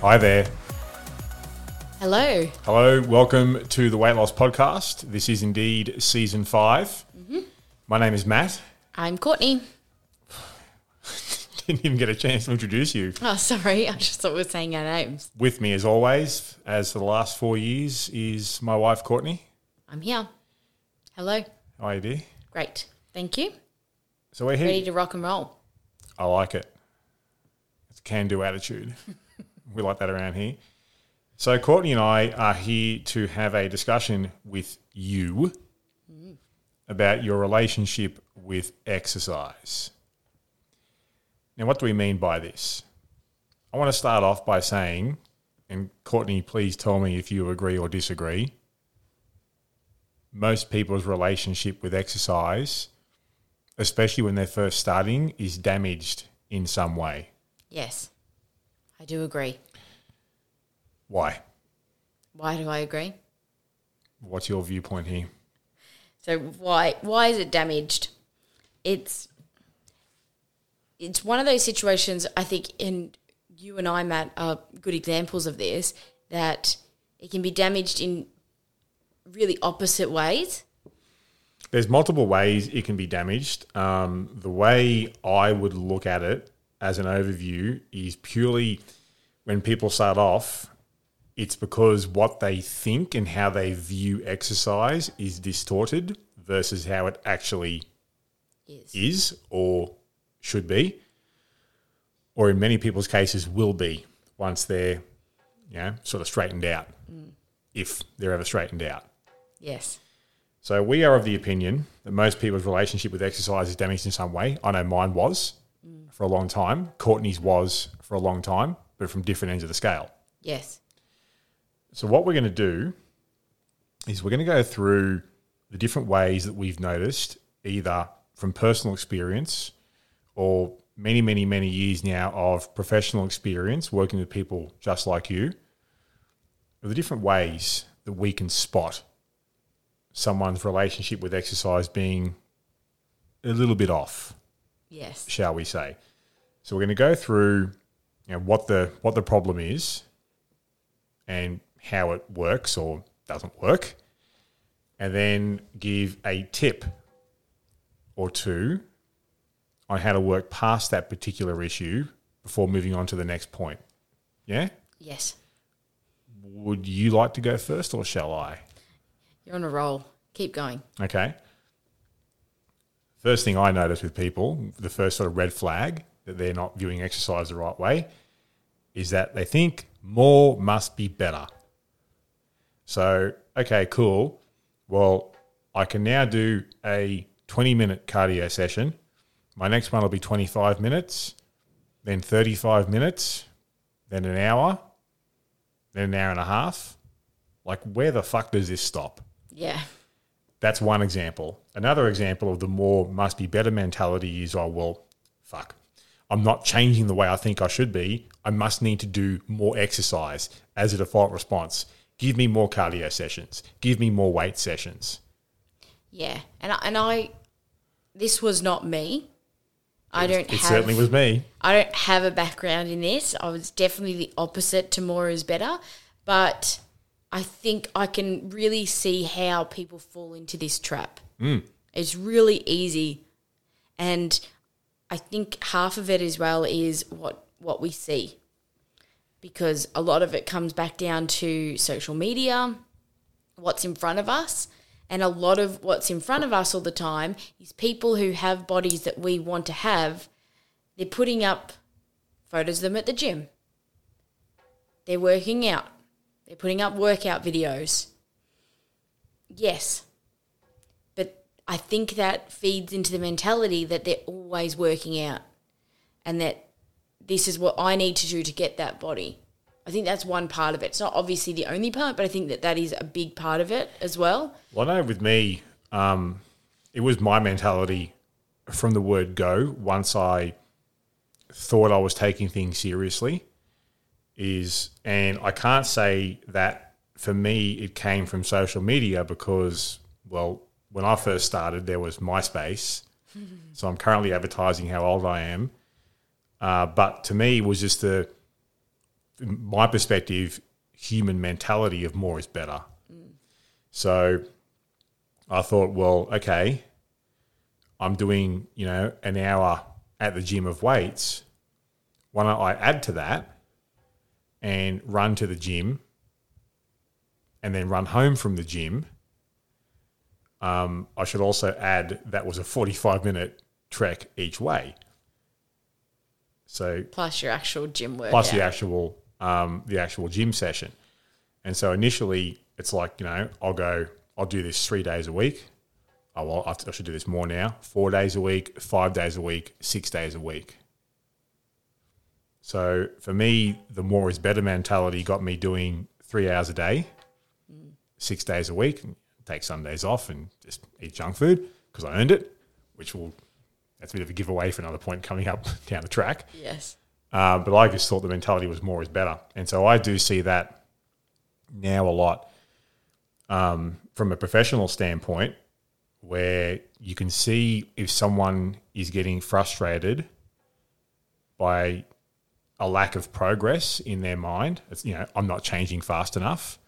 Hi there. Hello. Hello. Welcome to the Weight Loss Podcast. This is indeed season 5 mm-hmm. My name is Matt. I'm Courtney. Didn't even get a chance to introduce you. Oh, sorry. I just thought we were saying our names. With me, as always, as for the last four years, is my wife, Courtney. I'm here. Hello. How are you, dear? Great. Thank you. So we're here. Ready to rock and roll. I like it. It's a can do attitude. we like that around here. So, Courtney and I are here to have a discussion with you about your relationship with exercise. Now, what do we mean by this? I want to start off by saying, and Courtney, please tell me if you agree or disagree. Most people's relationship with exercise, especially when they're first starting, is damaged in some way. Yes. Do agree. Why? Why do I agree? What's your viewpoint here? So why why is it damaged? It's it's one of those situations I think in you and I, Matt, are good examples of this, that it can be damaged in really opposite ways. There's multiple ways it can be damaged. Um, the way I would look at it as an overview is purely when people start off, it's because what they think and how they view exercise is distorted versus how it actually Is. is or should be, or in many people's cases will be once they're, you know, sort of straightened out, mm. if they're ever straightened out. Yes. So we are of the opinion that most people's relationship with exercise is damaged in some way. I know mine was mm. for a long time. Courtney's was for a long time, but from different ends of the scale. Yes. So what we're going to do is we're going to go through the different ways that we've noticed, either from personal experience or many, many, many years now of professional experience working with people just like you, of the different ways that we can spot someone's relationship with exercise being a little bit off Yes. shall we say. So we're going to go through you know, what the what the problem is and how it works or doesn't work, and then give a tip or two on how to work past that particular issue before moving on to the next point. Yeah? Yes. Would you like to go first or shall I? You're on a roll. Keep going. Okay. First thing I notice with people, the first sort of red flag that they're not viewing exercise the right way is that they think more must be better. So, okay, cool. Well, I can now do a 20 minute cardio session. My next one will be 25 minutes, then 35 minutes, then an hour, then an hour and a half. Like, where the fuck does this stop? Yeah. That's one example. Another example of the more must be better mentality is, oh, well, fuck. I'm not changing the way I think I should be. I must need to do more exercise as a default response. Give me more cardio sessions. Give me more weight sessions. Yeah. And I, and I this was not me. I don't It have certainly was me. I don't have a background in this. I was definitely the opposite to more is better, but I think I can really see how people fall into this trap. Mm. It's really easy, and I think half of it as well is what what we see, because a lot of it comes back down to social media, what's in front of us. And a lot of what's in front of us all the time is people who have bodies that we want to have they're putting up photos of them at the gym. They're working out. They're putting up workout videos. Yes. I think that feeds into the mentality that they're always working out and that this is what I need to do to get that body. I think that's one part of it. It's not obviously the only part, but I think that that is a big part of it as well. Well, I know with me, um, it was my mentality from the word go. Once I thought I was taking things seriously, is and I can't say that for me it came from social media because well, when I first started, there was MySpace, so I'm currently advertising how old I am. Uh, but to me, it was just the my perspective, human mentality of more is better. So I thought, well, okay, I'm doing, you know, an hour at the gym of weights. Why don't I add to that and run to the gym and then run home from the gym? Um, I should also add that was a 45 minute trek each way. So Plus your actual gym work. plus the actual um, the actual gym session. And so initially, it's like you know, I'll go, I'll do this three days a week. Oh well, I I should do this more now. Four days a week, five days a week, six days a week. So for me, the more is better mentality got me doing three hours a day, six days a week, and some days off and just eat junk food because I earned it, which will that's a bit of a giveaway for another point coming up down the track. Yes. Uh, but I just thought the mentality was more is better. And so I do see that now a lot um, from a professional standpoint, where you can see if someone is getting frustrated by a lack of progress in their mind. It's, you know, I'm not changing fast enough.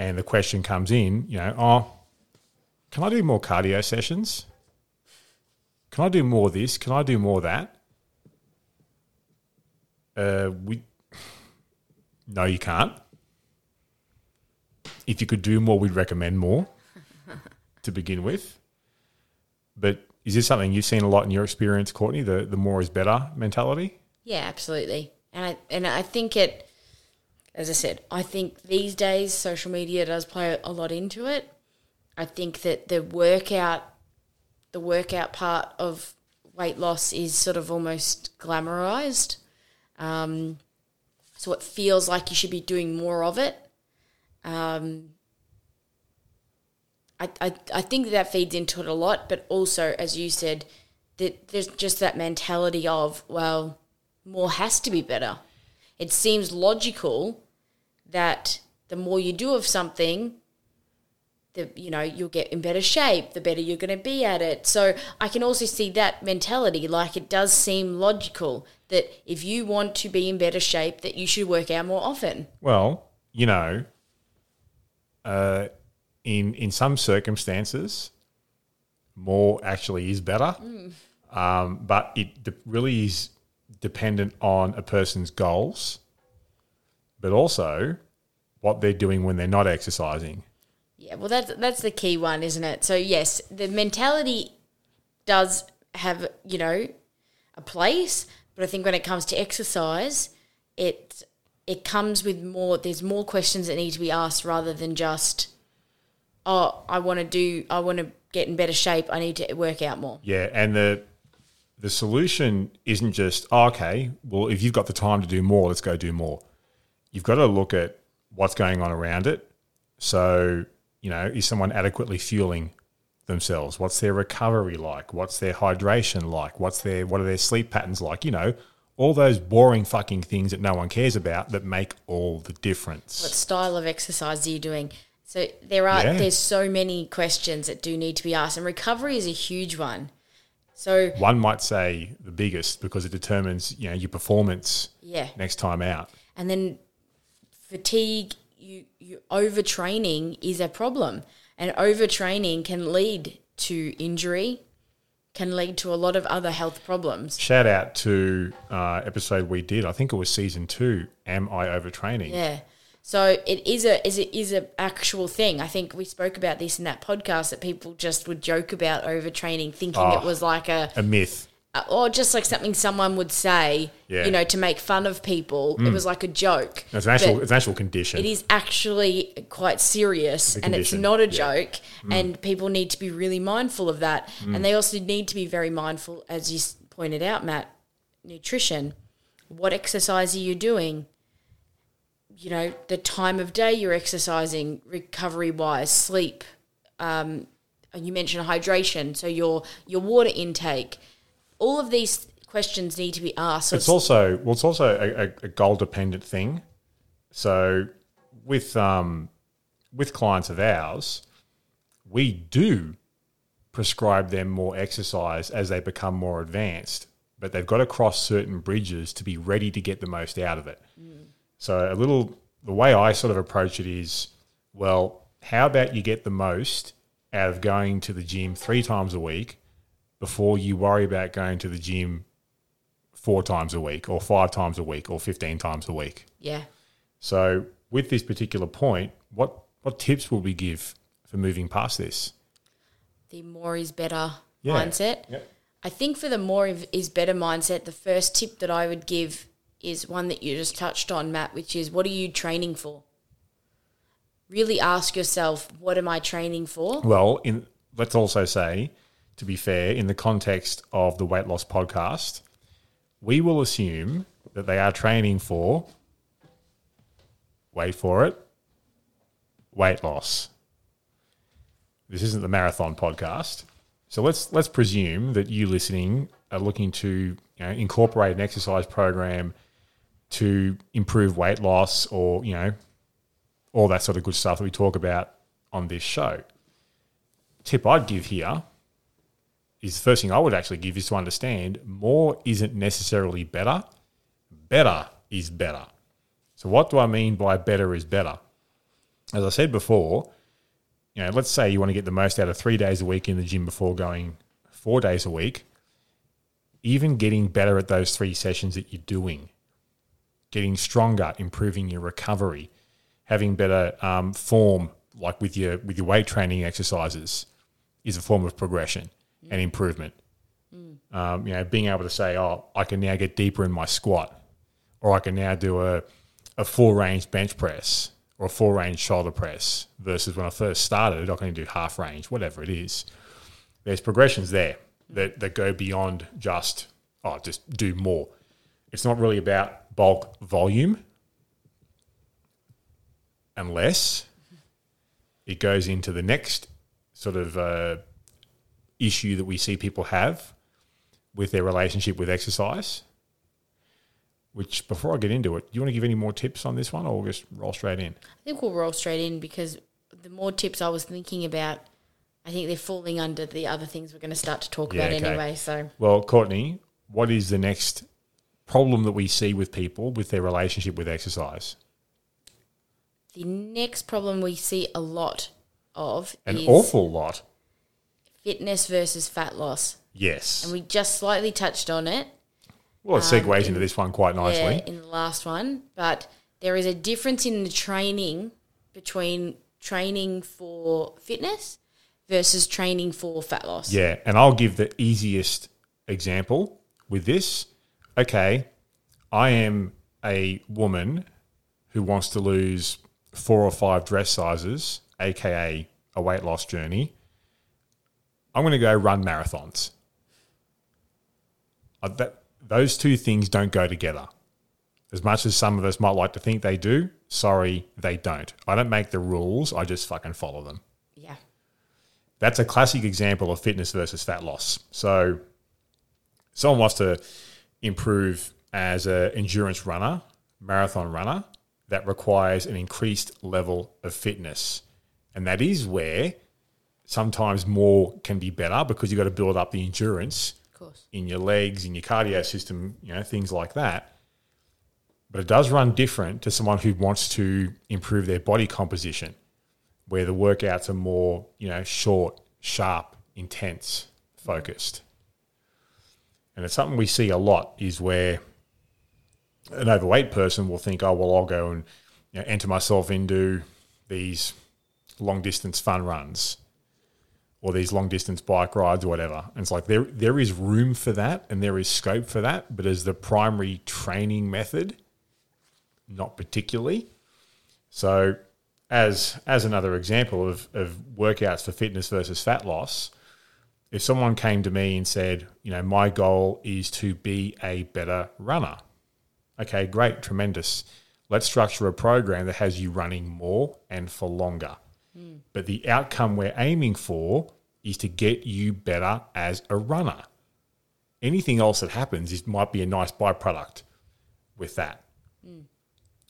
And the question comes in, you know, oh, can I do more cardio sessions? Can I do more this? Can I do more that? Uh, we no, you can't. If you could do more, we'd recommend more to begin with. But is this something you've seen a lot in your experience, Courtney? The the more is better mentality. Yeah, absolutely. And I and I think it as I said, I think these days social media does play a lot into it. I think that the workout the workout part of weight loss is sort of almost glamorized. Um, so it feels like you should be doing more of it. Um, I, I, I think that feeds into it a lot, but also, as you said, that there's just that mentality of, well, more has to be better. It seems logical that the more you do of something, the you know you'll get in better shape the better you're going to be at it. So i can also see that mentality like it does seem logical that if you want to be in better shape that you should work out more often. Well, you know, uh, in in some circumstances, more actually is better. Um, but it really is dependent on a person's goals, but also what they're doing when they're not exercising. yeah well that's that's the key one isn't it so yes the mentality does have you know a place but i think when it comes to exercise it it comes with more there's more questions that need to be asked rather than just oh i want to do i want to get in better shape i need to work out more Yeah, and the the solution isn't just oh, okay. Well, if you've got the time to do more, let's go do more. You've got to look at what's going on around it. So you know, is someone adequately fueling themselves? What's their recovery like? What's their hydration like? What's their what are their sleep patterns like? You know, all those boring fucking things that no one cares about that make all the difference. what style of exercise are you doing so there are Yeah. there's so many questions that do need to be asked and recovery is a huge one so One might say the biggest because it determines you know your performance yeah next time out. and then fatigue you, you overtraining is a problem and overtraining can lead to injury can lead to a lot of other health problems Shout out to uh, episode we did. I think it was season two. Am I overtraining? Yeah. So it is a is it is a actual thing. I think we spoke about this in that podcast that people just would joke about overtraining, thinking it Oh. was like a A myth. or just like something someone would say, Yeah. you know, to make fun of people. It mm. was like a joke. It's an actual. It's an actual condition. it is actually quite serious and it's not a yeah. joke mm. and people need to be really mindful of that mm. and they also need to be very mindful as you pointed out matt nutrition what exercise are you doing you know, the time of day you're exercising, recovery wise, sleep. Um, and you mentioned hydration, so your your water intake. All of these questions need to be asked. It's also well, it's also a, a, a goal dependent thing. So with um, with clients of ours, we do prescribe them more exercise as they become more advanced, but they've got to cross certain bridges to be ready to get the most out of it. So a little the way I sort of approach it is, well, how about you get the most out of going to the gym three times a week before you worry about going to the gym four times a week or five times a week or 15 times a week. yeah, So, with this particular point, what, what tips will we give for moving past this? the more is better Yeah. mindset. Yep. I think for the more is- is better mindset, the first tip that I would give is one that you just touched on, Matt, which is what are you training for? Really ask yourself, what am I training for? Well, in let's also say, to be fair, in the context of the weight loss podcast, we will assume that they are training for wait for it, weight loss. This isn't the marathon podcast. So let's let's presume that you listening are looking to you know, incorporate an exercise program to improve weight loss or, you know, all that sort of good stuff that we talk about on this show. Tip I'd give here is the first thing I would actually give is to understand more isn't necessarily better. Better is better. So what do I mean by better is better? As I said before, you know, let's say you want to get the most out of three days a week in the gym before going four days a week. Even getting better at those three sessions that you're doing, getting stronger, improving your recovery, having better um, form, like with your with your weight training exercises, is a form of progression and improvement. Um, you know, being able to say, "Oh, I can now get deeper in my squat," or I can now do a a full range bench press or a full range shoulder press versus when I first started, I can only do half range, whatever it is. There's progressions there that, that go beyond just, oh, just do more. It's not really about bulk volume unless it goes into the next sort of uh, issue that we see people have with their relationship with exercise. Which, before I get into it, do you want to give any more tips on this one, or we'll just roll straight in? I think we'll roll straight in because the more tips I was thinking about, I think they're falling under the other things we're going to start to talk Yeah, about okay. anyway. So Well, Courtney, what is the next problem that we see with people with their relationship with exercise? the next problem we see a lot of An awful lot. fitness versus fat loss. Yes. And we just slightly touched on it well, it segues um, into this one quite nicely. yeah, in the last one, but there is a difference in the training between training for fitness versus training for fat loss. Yeah, and I'll give the easiest example with this. Okay, I am a woman who wants to lose four or five dress sizes, aka a weight loss journey. I'm going to go run marathons. Uh, that, those two things don't go together. As much as some of us might like to think they do, sorry, they don't. I don't make the rules, I just fucking follow them Yeah. that's a classic example of fitness versus fat loss. So, someone wants to improve as an endurance runner, marathon runner, that requires an increased level of fitness. And that is where sometimes more can be better because you've got to build up the endurance in your legs, in your cardio system, you know, things like that. But it does run different to someone who wants to improve their body composition, where the workouts are more, you know, short, sharp, intense, focused. And it's something we see a lot is where an overweight person will think, oh, well, I'll go and you know, enter myself into these long distance fun runs or these long distance bike rides or whatever. And it's like there there is room for that and there is scope for that, but as the primary training method, not particularly. So as as another example of, of workouts for fitness versus fat loss, if someone came to me and said, you know, my goal is to be a better runner. Okay, great, tremendous. let's structure a program that has you running more and for longer. Hmm. But the outcome we're aiming for is to get you better as a runner. Anything else that happens is might be a nice byproduct with that. Hmm.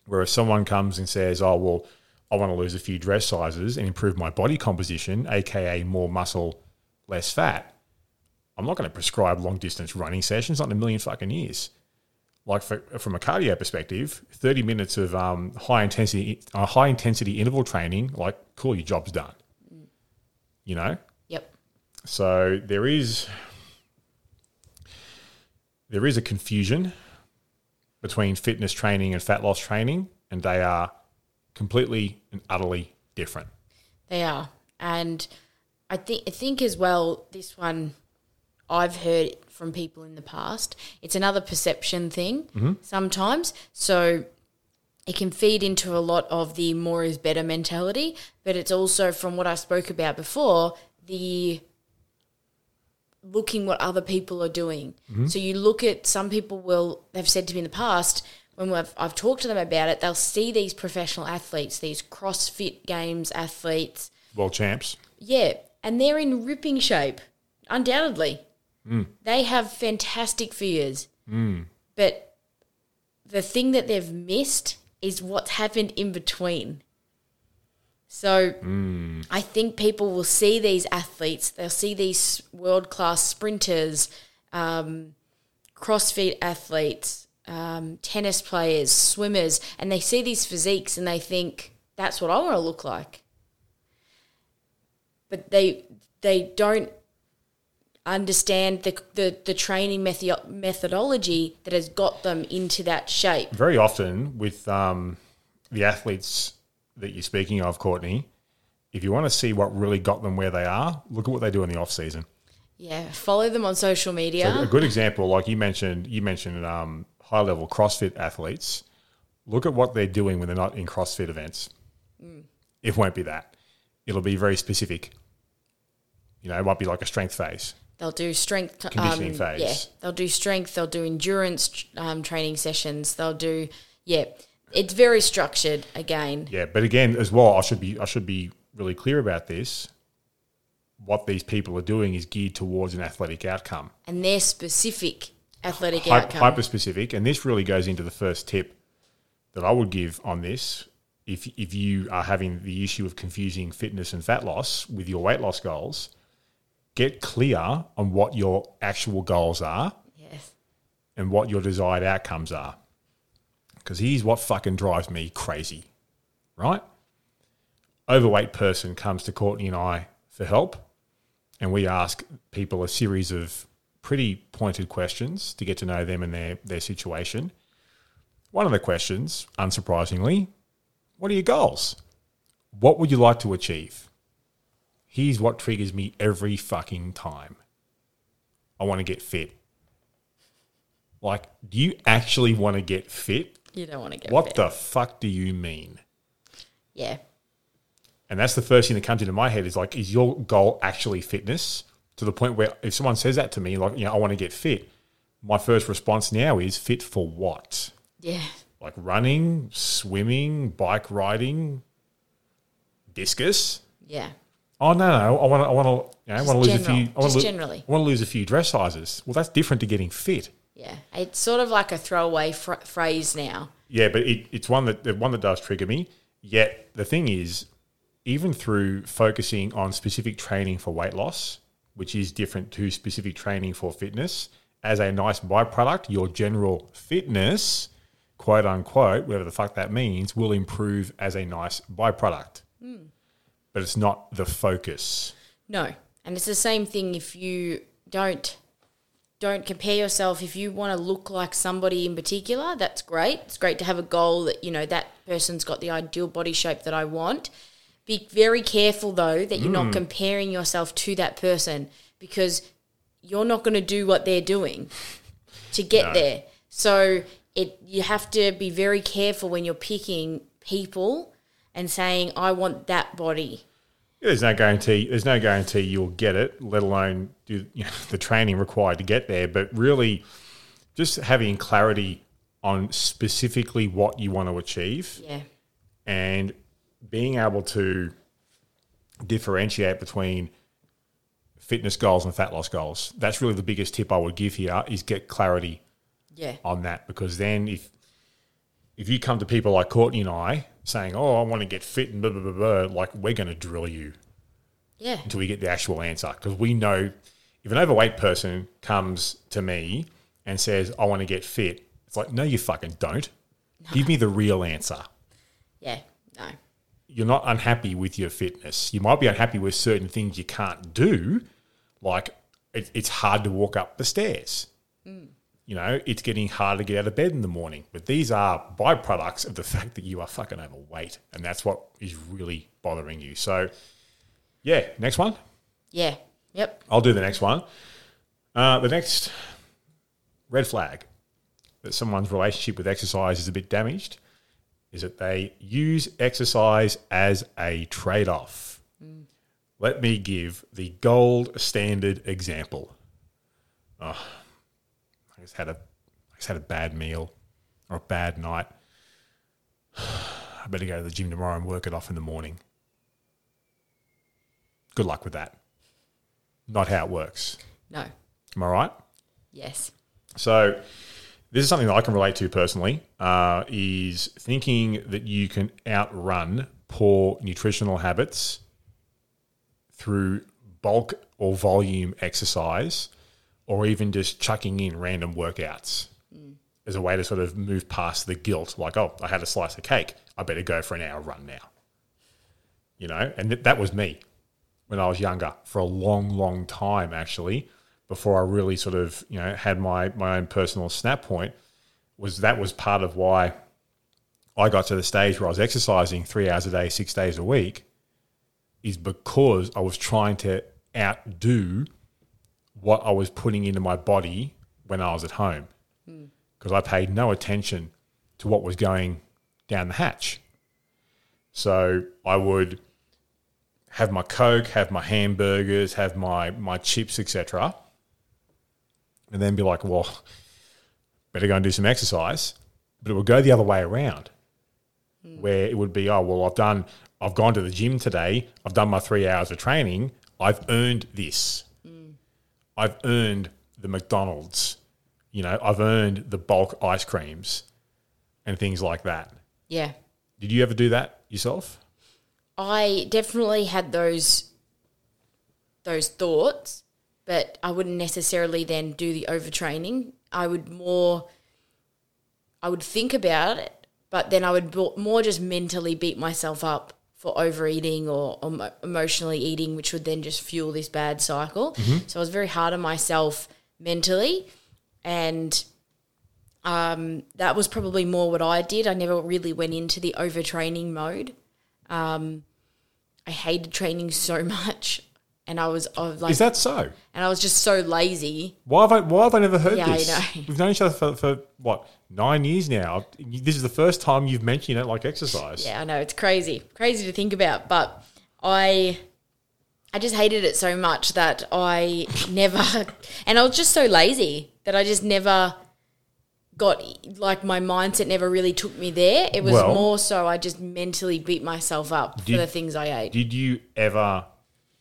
Whereas someone comes and says, "Oh well, I want to lose a few dress sizes and improve my body composition, aka more muscle, less fat." I'm not going to prescribe long distance running sessions, not in a million fucking years. Like for, from a cardio perspective, 30 minutes of um, high intensity uh, high intensity interval training, like cool, your job's done. You know, Yep. so there is there is a confusion between fitness training and fat loss training, and they are completely and utterly different. They are, and I think I think as well. This one I've heard from people in the past. It's another perception thing mm-hmm. sometimes. So it can feed into a lot of the more is better mentality, but it's also from what I spoke about before the looking what other people are doing. Mm-hmm. So you look at some people will they've said to me in the past when I've, I've talked to them about it, they'll see these professional athletes, these CrossFit Games athletes, World champs. yeah, and they're in ripping shape, undoubtedly. They have fantastic figures, but the thing that they've missed is what's happened in between. So I think people will see these athletes, they'll see these world class sprinters, um, CrossFit athletes, um, tennis players, swimmers, and they see these physiques and they think, that's what I want to look like. But they they don't understand the, the, the training method, methodology that has got them into that shape. Very often with um, the athletes that you're speaking of, Courtney, if you want to see what really got them where they are, look at what they do in the off season. Yeah, follow them on social media. So a good example, like you mentioned, you mentioned um, high level CrossFit athletes. Look at what they're doing when they're not in CrossFit events. It won't be that. It'll be very specific. You know, it might be like a strength phase. They'll do strength Conditioning um, phase. Yeah, they'll do strength. They'll do endurance um, training sessions. They'll do yeah. It's very structured again. Yeah, but again, as well, I should be I should be really clear about this. What these people are doing is geared towards an athletic outcome. and their specific athletic Hy- outcome. hyper specific, and this really goes into the first tip that I would give on this. If if you are having the issue of confusing fitness and fat loss with your weight loss goals, get clear on what your actual goals are yes. and what your desired outcomes are. Because here's what fucking drives me crazy, right? Overweight person comes to Courtney and I for help, and we ask people a series of pretty pointed questions to get to know them and their, their situation. One of the questions, unsurprisingly, what are your goals? What would you like to achieve? Here's what triggers me every fucking time. I want to get fit. Like, do you actually want to get fit? You don't want to get What fit. the fuck do you mean? Yeah. And that's the first thing that comes into my head is like, is your goal actually fitness? To the point where if someone says that to me, like, you know, I want to get fit, my first response now is fit for what? Yeah. Like running, swimming, bike riding, discus? Yeah. Oh no, no, I want to, I want to, you know, I want to lose a few. I want Just to generally. I want to lose a few dress sizes. Well, that's different to getting fit. Yeah. It's sort of like a throwaway fr- phrase now. Yeah, but it, it's one that the one that does trigger me. Yet the thing is, even through focusing on specific training for weight loss, which is different to specific training for fitness, as a nice byproduct, your general fitness, quote unquote, whatever the fuck that means, will improve as a nice byproduct. Hmm. But it's not the focus. No. And it's the same thing if you don't don't compare yourself if you want to look like somebody in particular, that's great. It's great to have a goal that, you know, that person's got the ideal body shape that I want. Be very careful though that you're not mm. comparing yourself to that person because you're not going to do what they're doing to get there. So it you have to be very careful when you're picking people and saying I want that body. There's no guarantee. There's no guarantee you'll get it, let alone do you know, the training required to get there. But really, just having clarity on specifically what you want to achieve Yeah. and being able to differentiate between fitness goals and fat loss goals. That's really the biggest tip I would give here is get clarity Yeah. on that because then if if you come to people like Courtney and I saying, "Oh, I want to get fit," and blah blah blah, blah like we're going to drill you Yeah. until we get the actual answer because we know if an overweight person comes to me and says, "I want to get fit," it's like, no, you fucking don't. Give me the real answer. Yeah. No. You're not unhappy with your fitness. You might be unhappy with certain things you can't do, like it, it's hard to walk up the stairs. Mm. You know, it's getting harder to get out of bed in the morning. But these are byproducts of the fact that you are fucking overweight, and that's what is really bothering you. So, yeah, next one. Yeah. Yep. I'll do the next one. Uh, the next red flag that someone's relationship with exercise is a bit damaged is that they use exercise as a trade off. Let me give the gold standard example. Oh, I just had a I just had a bad meal or a bad night. I better go to the gym tomorrow and work it off in the morning. Good luck with that. Not how it works. No. Am I right? Yes. So this is something that I can relate to personally. Uh, is thinking that you can outrun poor nutritional habits through bulk or volume exercise, or even just chucking in random workouts as a way to sort of move past the guilt. Like, oh, I had a slice of cake. I better go for an hour run now. You know, and th- that was me when I was younger for a long, long time actually, before I really sort of, you know, had my my own personal snap point, was that was part of why I got to the stage where I was exercising three hours a day, six days a week, is because I was trying to outdo what I was putting into my body when I was at home. Because I paid no attention to what was going down the hatch. So I would have my coke, have my hamburgers, have my my chips, etc., and then be like, "Well, better go and do some exercise." But it would go the other way around, where it would be, "Oh, well, I've done, I've gone to the gym today. I've done my three hours of training. I've earned this. I've earned the McDonald's. You know, I've earned the bulk ice creams and things like that." Yeah. Did you ever do that yourself? I definitely had those those thoughts, but I wouldn't necessarily then do the overtraining. I would more I would think about it, but then I would more just mentally beat myself up for overeating or, or emotionally eating, which would then just fuel this bad cycle. So I was very hard on myself mentally, and um, that was probably more what I did. I never really went into the overtraining mode. Um, I hated training so much, and I was, I was like, Is that so? and I was just so lazy. Why have I? Why have I never heard Yeah, I this? know. We've known each other for, for what nine years now. This is the first time you've mentioned you don't like exercise. Yeah, I know it's crazy, crazy to think about, but I, I just hated it so much that I never, and I was just so lazy that I just never got like my mindset never really took me there. It was Well- more so I just mentally beat myself up for the things I ate. Did you ever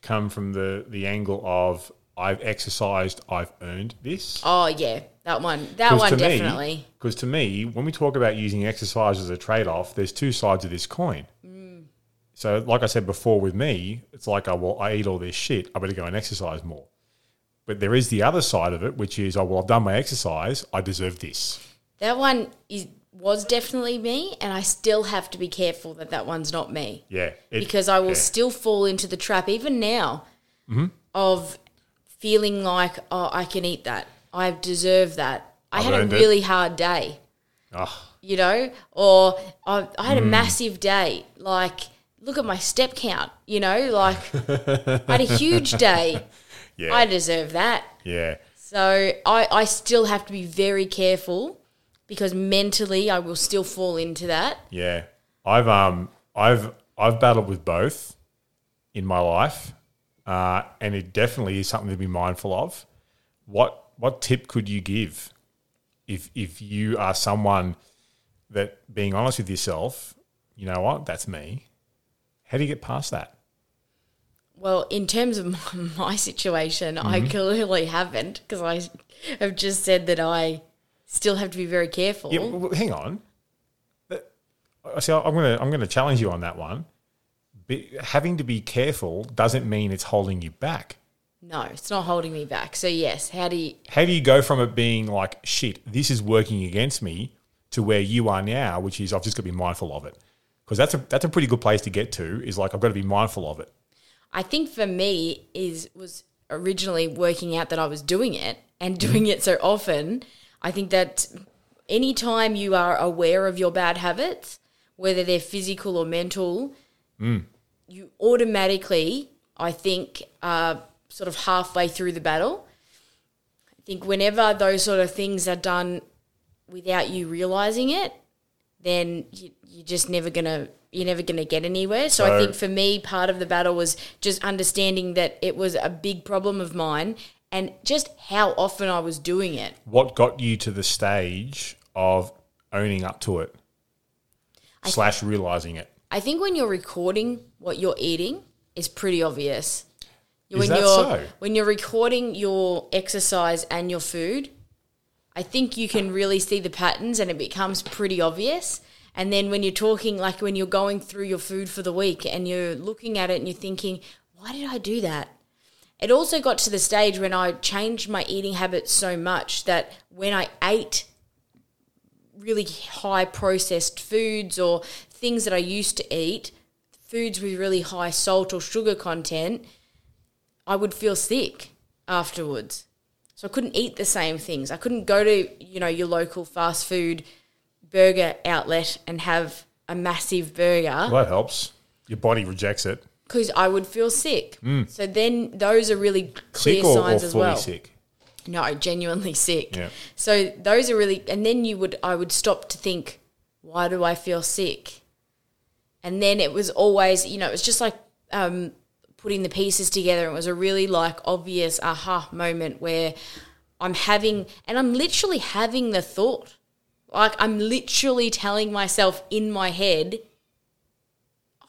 come from the the angle of I've exercised, I've earned this? oh yeah, that one, that one definitely. Because to me, when we talk about using exercise as a trade off, there's two sides of this coin. Mm. So, like I said before, with me, it's like, oh, well, I eat all this shit. I better go and exercise more. But there is the other side of it, which is, oh, well, I've done my exercise. I deserve this. That one is was definitely me, and I still have to be careful that that one's not me. Yeah. it- because I will yeah. still fall into the trap even now Mm-hmm. of feeling like oh I can eat that I deserve that I I've had a earned it. really hard day Oh, you know or I, I had a Mm. massive day like look at my step count you know like I had a huge day yeah. I deserve that yeah. so I, I still have to be very careful because mentally I will still fall into that Yeah, I've um I've I've battled with both in my life, uh, and it definitely is something to be mindful of. What what tip could you give if if you are someone that being honest with yourself, you know what, that's me. How do you get past that? Well, in terms of my, situation, I Mm-hmm. clearly haven't because I have just said that I still have to be very careful. Yeah, well, hang on. I See, I'm gonna I'm gonna challenge you on that one. Be, having to be careful doesn't mean it's holding you back. No, it's not holding me back. So yes, how do you? How do you go from it being like shit, this is working against me, to where you are now, which is I've just got to be mindful of it, because that's a that's a pretty good place to get to. Is like I've got to be mindful of it. I think for me is was originally working out that I was doing it and doing it so often. I think that anytime you are aware of your bad habits, whether they're physical or mental, mm. you automatically, I think, are sort of halfway through the battle. I think whenever those sort of things are done without you realizing it, then you, you're just never gonna you're never gonna get anywhere. So, I think for me, part of the battle was just understanding that it was a big problem of mine and just how often I was doing it. What got you to the stage of owning up to it, slash realizing it? I think when you're recording what you're eating is pretty obvious. Is when that you're so? when you're recording your exercise and your food, I think you can really see the patterns and it becomes pretty obvious. And then when you're talking like when you're going through your food for the week and you're looking at it and you're thinking, why did I do that? It also got to the stage when I changed my eating habits so much that when I ate really high processed foods or things that I used to eat, foods with really high salt or sugar content, I would feel sick afterwards. So I couldn't eat the same things. I couldn't go to, you know, your local fast food burger outlet and have a massive burger Well, that helps. Your body rejects it. because I would feel sick. So then those are really clear or, or signs fully as well. sick? No, genuinely sick. Yeah. So those are really, and then you would, I would stop to think, why do I feel sick? And then it was always, you know, it was just like um, putting the pieces together. It was a really like obvious aha moment where I'm having, and I'm literally having the thought, like I'm literally telling myself in my head,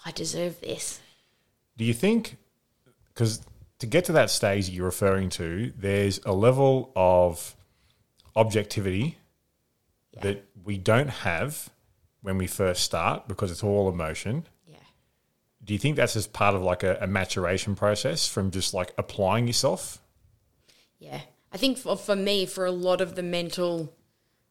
I deserve this. Do you think, because to get to that stage that you're referring to, there's a level of objectivity that we don't have when we first start because it's all emotion. Do you think that's just part of like a, a maturation process from just like applying yourself? Yeah. I think for, for me, for a lot of the mental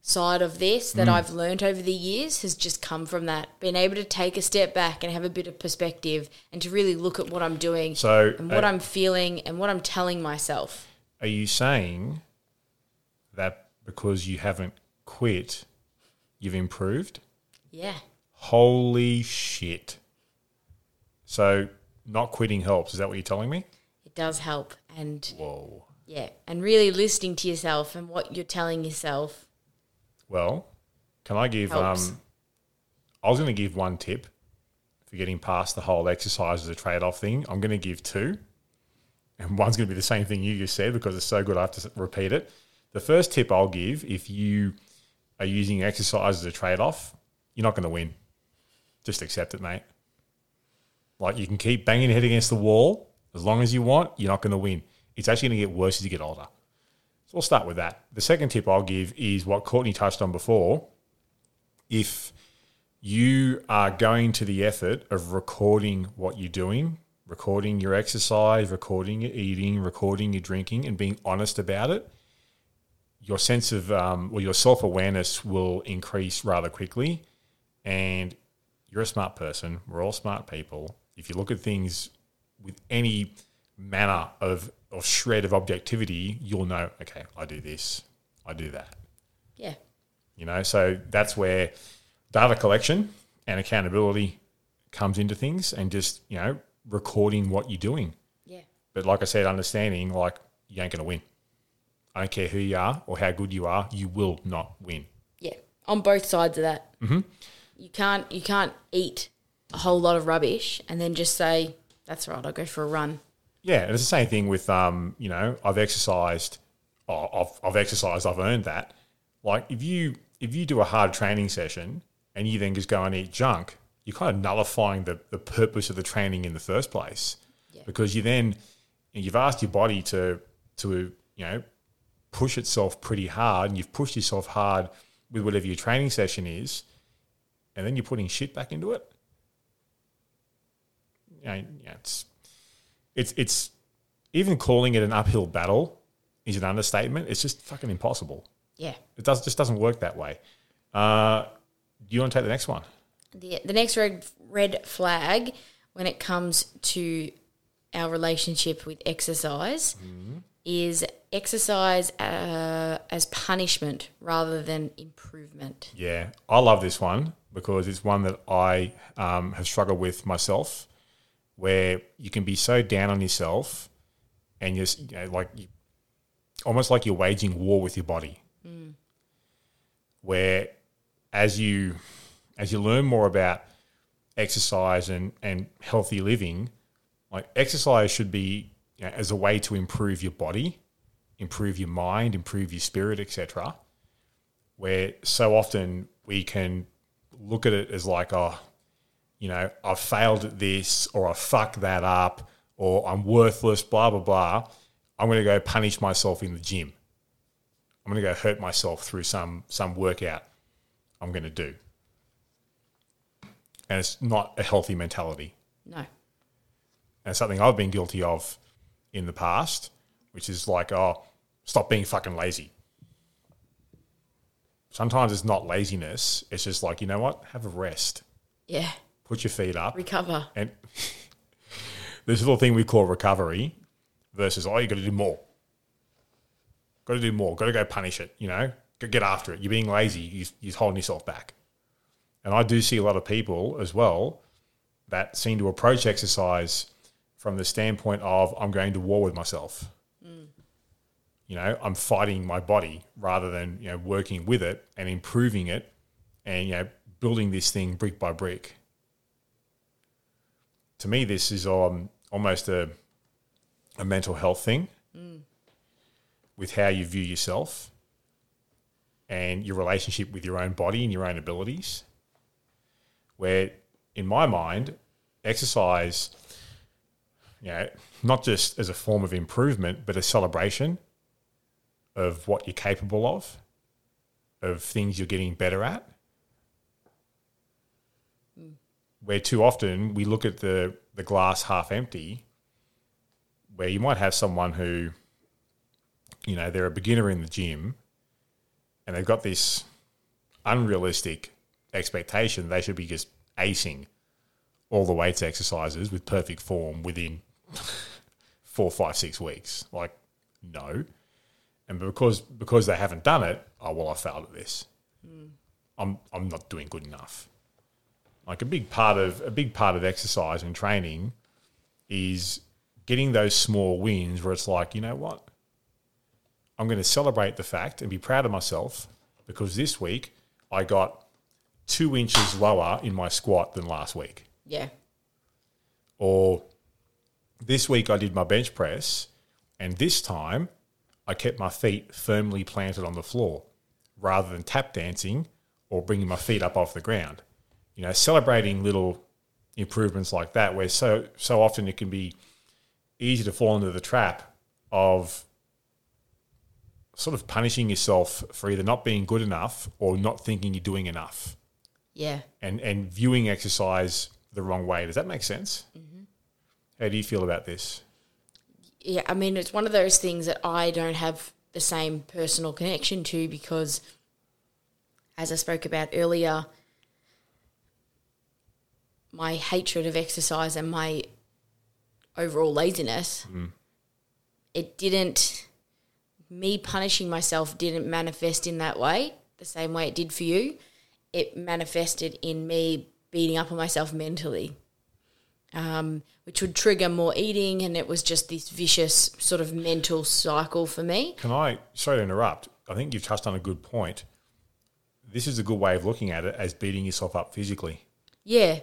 side of this that I've learned over the years has just come from that. Being able to take a step back and have a bit of perspective and to really look at what I'm doing So, and what uh, I'm feeling and what I'm telling myself. Are you saying that because you haven't quit, you've improved? Yeah. Holy shit. So, not quitting helps. Is that what you're telling me? It does help. And Whoa. yeah. And really listening to yourself and what you're telling yourself. Well, can I give? Helps. Um, I was going to give one tip for getting past the whole exercise as a trade off thing. I'm going to give two. And one's going to be the same thing you just said because it's so good I have to repeat it. The first tip I'll give if you are using exercise as a trade off, you're not going to win. Just accept it, mate. Like you can keep banging your head against the wall as long as you want, you're not going to win. It's actually going to get worse as you get older. So we'll start with that. The second tip I'll give is what Courtney touched on before. If you are going to the effort of recording what you're doing, recording your exercise, recording your eating, recording your drinking, and being honest about it, your sense of, um, well, your self awareness will increase rather quickly. And you're a smart person. We're all smart people. If you look at things with any manner of, of shred of objectivity, you'll know, okay, I do this, I do that. Yeah. You know, so that's where data collection and accountability comes into things and just, you know, recording what you're doing. Yeah. But like I said, understanding like you ain't to win. I don't care who you are or how good you are, you will not win. Yeah, on both sides of that. Mm-hmm. You can't you can't eat a whole lot of rubbish and then just say that's right. I'll go for a run. Yeah, and it's the same thing with um, you know, I've exercised, oh, I've, I've exercised, I've earned that. Like if you if you do a hard training session and you then just go and eat junk, you're kind of nullifying the, the purpose of the training in the first place. Because you then you've asked your body to to you know push itself pretty hard and you've pushed yourself hard with whatever your training session is, and then you're putting shit back into it. Yeah, it's it's it's even calling it an uphill battle is an understatement. It's just fucking impossible. Yeah. It does just doesn't work that way. Uh, do you want to take the next one? The, the next red, red flag when it comes to our relationship with exercise is exercise uh, as punishment rather than improvement. Yeah, I love this one because it's one that I um, have struggled with myself, where you can be so down on yourself, and you're you know, like you, almost like you're waging war with your body. Mm. Where, as you as you learn more about exercise and and healthy living, like exercise should be you know, as a way to improve your body, improve your mind, improve your spirit, etc where so often we can look at it as like, oh, you know, I've failed at this or I fucked that up or I'm worthless, blah, blah, blah. I'm going to go punish myself in the gym. I'm going to go hurt myself through some some workout I'm going to do. And it's not a healthy mentality. No. And something I've been guilty of in the past, which is like, oh, stop being fucking lazy. Sometimes it's not laziness. It's just like, you know what? Have a rest. Yeah. Put your feet up. Recover. And this little thing we call recovery versus, oh, you got to do more. Got to do more. Got to go punish it, you know? Get after it. You're being lazy. You- You're holding yourself back. And I do see a lot of people as well that seem to approach exercise from the standpoint of, I'm going to war with myself. You know, I'm fighting my body rather than, you know, working with it and improving it and, you know, building this thing brick by brick to me, this is um, almost a, a mental health thing with how you view yourself and your relationship with your own body and your own abilities. Where, in my mind, exercise, you know, not just as a form of improvement, but a celebration of what you're capable of, of things you're getting better at where too often we look at the, the glass half empty, where you might have someone who, you know, they're a beginner in the gym and they've got this unrealistic expectation they should be just acing all the weights exercises with perfect form within four, five, six weeks. Like, no. And because because they haven't done it, oh well, I failed at this. Hmm. I'm I'm not doing good enough like a big part of a big part of exercise and training is getting those small wins where it's like you know what? I'm going to celebrate the fact and be proud of myself because this week i got two inches lower in my squat than last week. Yeah. or this week i did my bench press and this time i kept my feet firmly planted on the floor rather than tap dancing or bringing my feet up off the ground you know celebrating little improvements like that where so so often it can be easy to fall into the trap of sort of punishing yourself for either not being good enough or not thinking you're doing enough. Yeah. and and viewing exercise the wrong way. Does that make sense? Mm-hmm. How do you feel about this? Yeah, I mean, it's one of those things that I don't have the same personal connection to because, as I spoke about earlier, my hatred of exercise and my overall laziness, it didn't, me punishing myself didn't manifest in that way, the same way it did for you. It manifested in me beating up on myself mentally um, which would trigger more eating, and it was just this vicious sort of mental cycle for me. can i sorry to interrupt i think you've touched on a good point this is a good way of looking at it as beating yourself up physically Yeah,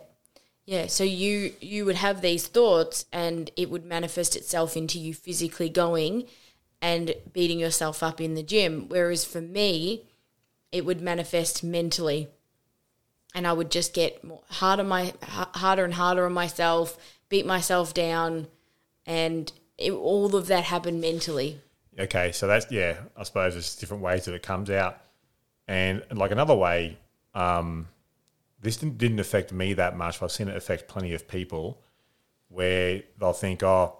yeah. So you you would have these thoughts, and it would manifest itself into you physically going and beating yourself up in the gym. Whereas for me, it would manifest mentally, and I would just get more, harder my harder and harder on myself, beat myself down, and it, all of that happened mentally. Okay, so that's yeah. I suppose there's different ways that it comes out, and like another way, um, this didn't, didn't affect me that much. But I've seen it affect plenty of people, where they'll think, "Oh,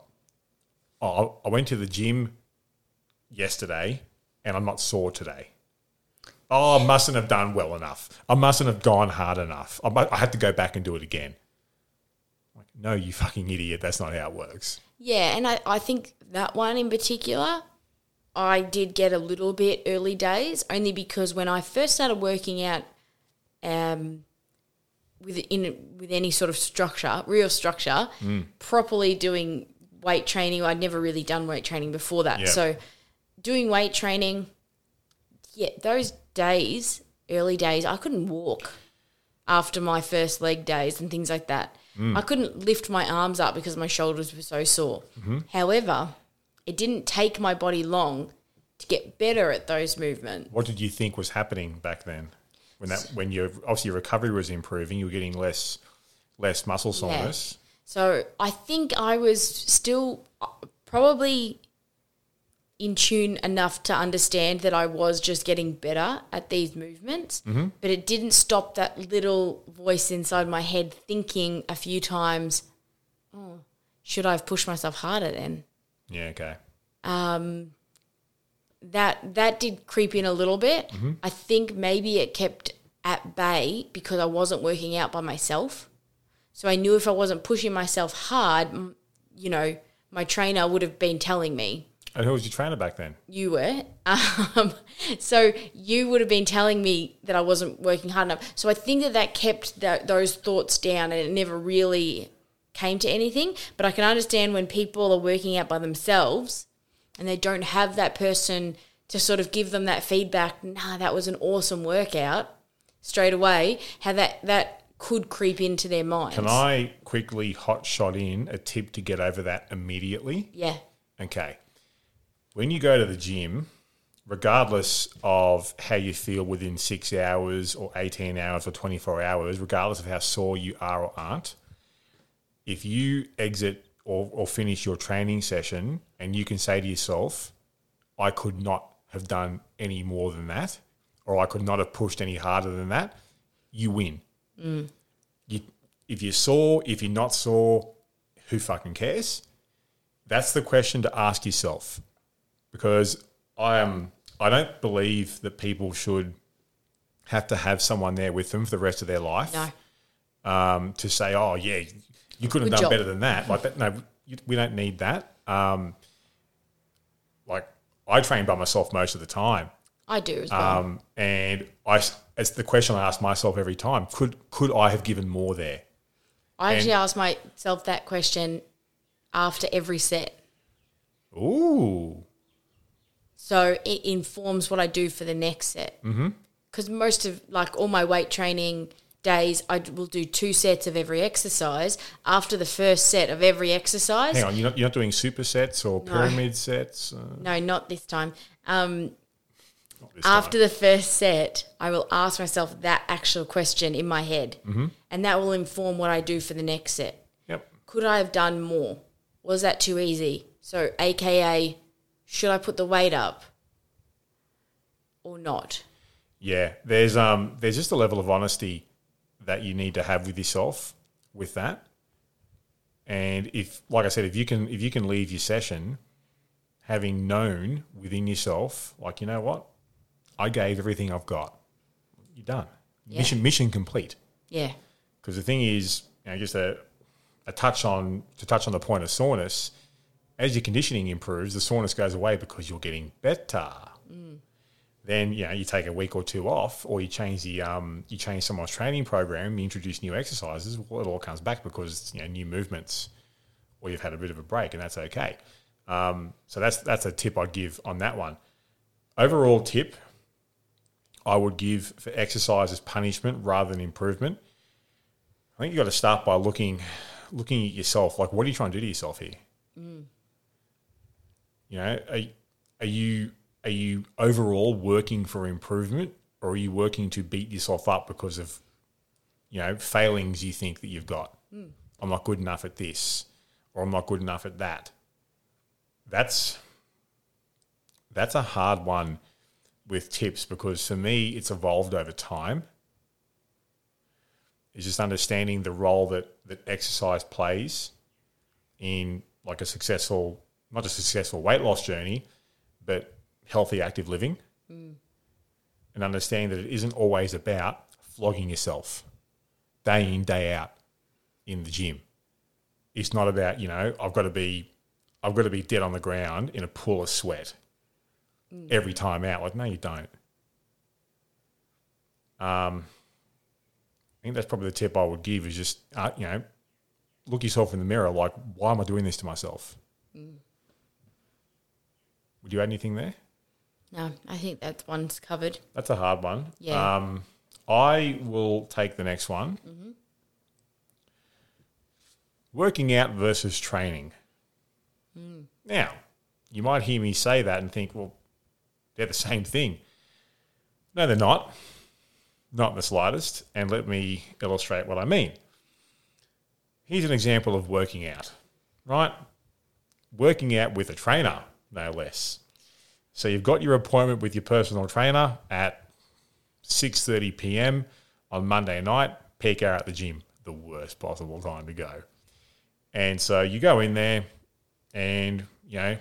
I went to the gym yesterday, and I'm not sore today." Oh, I mustn't have done well enough. I mustn't have gone hard enough. I, I have to go back and do it again. Like, no, you fucking idiot. That's not how it works. Yeah, and I, I think that one in particular, I did get a little bit early days, only because when I first started working out um, with in with any sort of structure, real structure, mm. properly doing weight training, I'd never really done weight training before that. Yeah. So doing weight training, yeah, those days, early days, I couldn't walk after my first leg days and things like that. Mm. I couldn't lift my arms up because my shoulders were so sore. Mm-hmm. However, it didn't take my body long to get better at those movements. What did you think was happening back then? When that when your obviously your recovery was improving, you were getting less less muscle soreness. So I think I was still uh, probably in tune enough to understand that I was just getting better at these movements, but it didn't stop that little voice inside my head thinking a few times, oh, should I have pushed myself harder then? Yeah, okay. That that did creep in a little bit. I think maybe it kept at bay because I wasn't working out by myself. So I knew if I wasn't pushing myself hard, you know, my trainer would have been telling me And who was your trainer back then? you were. Um, so you would have been telling me that I wasn't working hard enough. So I think that that kept that, those thoughts down and it never really came to anything. But I can understand when people are working out by themselves and they don't have that person to sort of give them that feedback, nah, that was an awesome workout straight away, how that, that could creep into their mind. Can I quickly hot shot in a tip to get over that immediately? Yeah. Okay. When you go to the gym, regardless of how you feel within six hours or 18 hours or 24 hours, regardless of how sore you are or aren't, if you exit or, or finish your training session and you can say to yourself, I could not have done any more than that, or I could not have pushed any harder than that, you win. You, if you're sore, if you're not sore, who fucking cares? That's the question to ask yourself, because I am. I don't believe that people should have to have someone there with them for the rest of their life No. um, to say, "Oh, yeah, you couldn't have done job. better than that." Like that, no, you- we don't need that. Um, like I train by myself most of the time, I do as well. um, and I. It's the question I ask myself every time: Could could I have given more there? I actually ask myself that question after every set. Ooh, So it informs what I do for the next set. Because most of, like, all my weight training days, I will do two sets of every exercise. After the first set of every exercise, hang on, you're not you're not doing supersets or pyramid sets. Uh, no, not this time. Um, not this after time. the first set, I will ask myself that actual question in my head. And that will inform what I do for the next set. yep, could I have done more? Was that too easy? So, AKA, should I put the weight up or not? yeah. There's um there's just a level of honesty that you need to have with yourself with that. And if, like I said, if you can if you can leave your session having known within yourself, like you know what, I gave everything I've got. You're done. Yeah. Mission mission complete. Yeah. Because the thing is, you know, just a, a touch on to touch on the point of soreness. As your conditioning improves, the soreness goes away because you're getting better. Mm. Then you know you take a week or two off, or you change the um, you change someone's training program, you introduce new exercises. Well, it all comes back because you know new movements, or you've had a bit of a break, and that's okay. Um, so that's that's a tip I'd give on that one. Overall tip, I would give for exercise as punishment rather than improvement. I think you got to start by looking looking at yourself. Like, what are you trying to do to yourself here? You know, are, are you are you overall working for improvement, or are you working to beat yourself up because of you know failings you think that you've got? Hmm. I'm not good enough at this, or I'm not good enough at that. That's that's a hard one with tips because for me it's evolved over time. It's just understanding the role that that exercise plays in like a successful, not a successful weight loss journey, but healthy active living, and understanding that it isn't always about flogging yourself day in day out in the gym. It's not about you know I've got to be I've got to be dead on the ground in a pool of sweat every time out. Like no, you don't. Um, I think that's probably the tip I would give is just uh, you know look yourself in the mirror. Like why am I doing this to myself? Would you add anything there? No, I think that one's covered. That's a hard one. Yeah. Um, I will take the next one. Working out versus training. Now, you might hear me say that and think, well, they're the same thing. No, they're not. Not in the slightest. And let me illustrate what I mean. Here's an example of working out, right? Working out with a trainer, no less. So you've got your appointment with your personal trainer at 6:30 p.m. on Monday night, peak hour at the gym, the worst possible time to go. And so you go in there and, you know,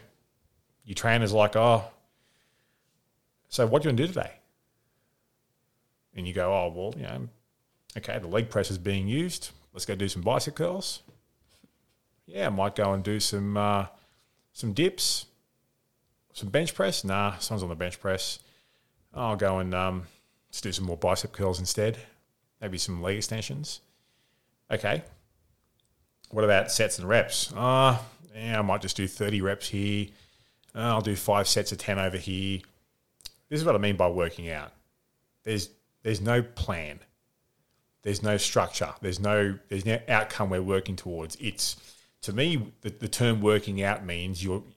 your trainer's like, "Oh, so what do you want to do today?" And you go, "Oh, well, you know, okay, the leg press is being used. Let's go do some bicep curls." Yeah, I might go and do some uh, some dips, some bench press. Nah, someone's on the bench press. I'll go and um, let's do some more bicep curls instead. Maybe some leg extensions. Okay. What about sets and reps? Ah, yeah, I might just do 30 reps here. Uh, I'll do five sets of 10 over here. This is what I mean by working out. There's there's no plan. There's no structure. There's no there's no outcome we're working towards. It's to me the, the term working out means you're you,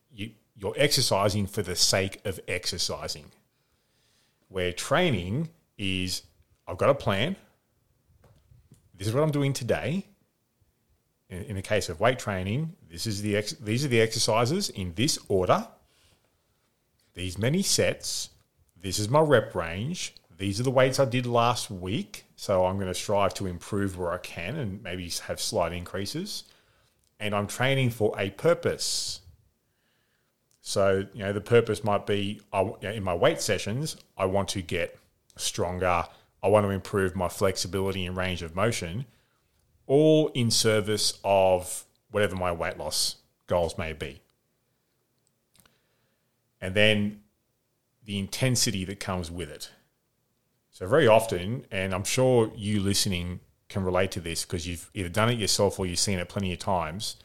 you're exercising for the sake of exercising. Where training is I've got a plan. This is what I'm doing today. In, in the case of weight training, this is the ex, these are the exercises in this order. These many sets. This is my rep range. These are the weights I did last week. So I'm going to strive to improve where I can and maybe have slight increases. And I'm training for a purpose. So, you know, the purpose might be I, you know, in my weight sessions, I want to get stronger. I want to improve my flexibility and range of motion, all in service of whatever my weight loss goals may be. And then the intensity that comes with it. So, very often, and I'm sure you listening can relate to this because you've either done it yourself or you've seen it plenty of times.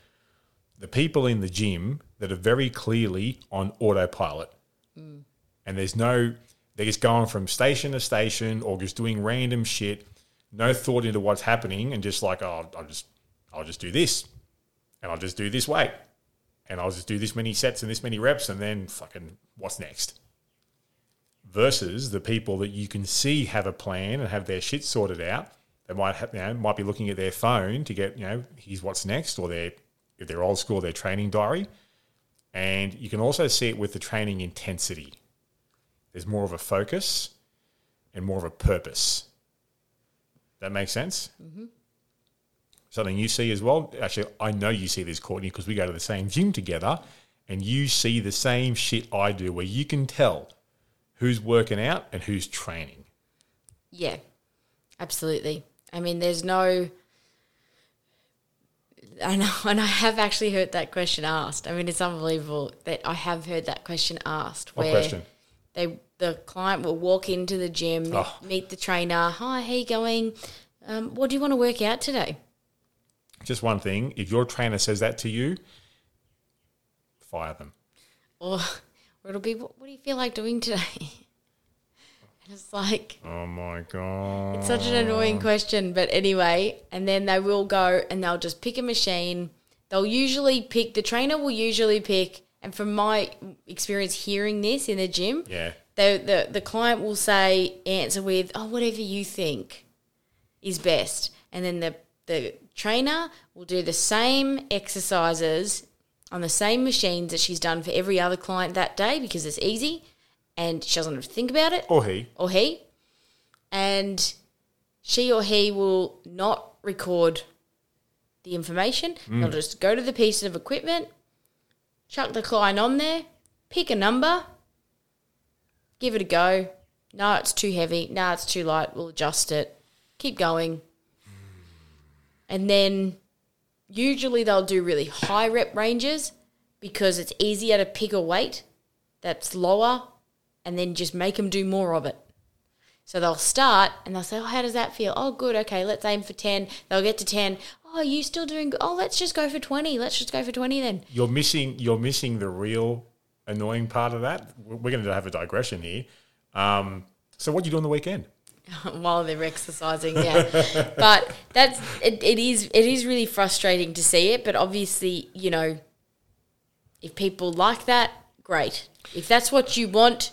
The people in the gym that are very clearly on autopilot, mm. and there's no, they're just going from station to station or just doing random shit, no thought into what's happening, and just like, oh, I'll just, I'll just do this, and I'll just do this weight, and I'll just do this many sets and this many reps, and then fucking what's next? versus the people that you can see have a plan and have their shit sorted out. They might have, you know, might be looking at their phone to get, you know, here's what's next, or their if they're old school, their training diary. And you can also see it with the training intensity. There's more of a focus and more of a purpose. That makes sense? Mm-hmm. Something you see as well. Actually, I know you see this, Courtney, because we go to the same gym together and you see the same shit I do where you can tell who's working out and who's training. Yeah, absolutely. I mean, there's no. I know, and I have actually heard that question asked. I mean, it's unbelievable that I have heard that question asked. What where question? They the client will walk into the gym, meet, Oh. meet the trainer. Hi, how you going? Um, what do you want to work out today? Just one thing if your trainer says that to you, fire them. Or, or it'll be, what, what do you feel like doing today? And it's like, Oh my God. It's such an annoying question, but anyway, and then they will go and they'll just pick a machine. They'll usually pick the trainer will usually pick, and from my experience hearing this in the gym, Yeah. the, the the client will say answer with oh whatever you think is best, and then the the trainer will do the same exercises on the same machines that she's done for every other client that day because it's easy, and she doesn't have to think about it Or he. or he, and she or he will not record the information. Mm. They'll just go to the piece of equipment, chuck the client on there, pick a number, give it a go. No, it's too heavy. No, it's too light. We'll adjust it. Keep going. And then usually they'll do really high rep ranges because it's easier to pick a weight that's lower and then just make them do more of it. So they'll start and they'll say, "Oh, how does that feel? Oh, good. Okay, let's aim for 10." They'll get to 10. "Oh, you still doing good? Oh, let's just go for 20. Let's just go for 20 then." You're missing. You're missing the real annoying part of that. We're going to have a digression here. Um, so, what do you do on the weekend? while they're exercising. Yeah, but that's it, it is it is really frustrating to see it. But obviously, you know, if people like that, great. If that's what you want,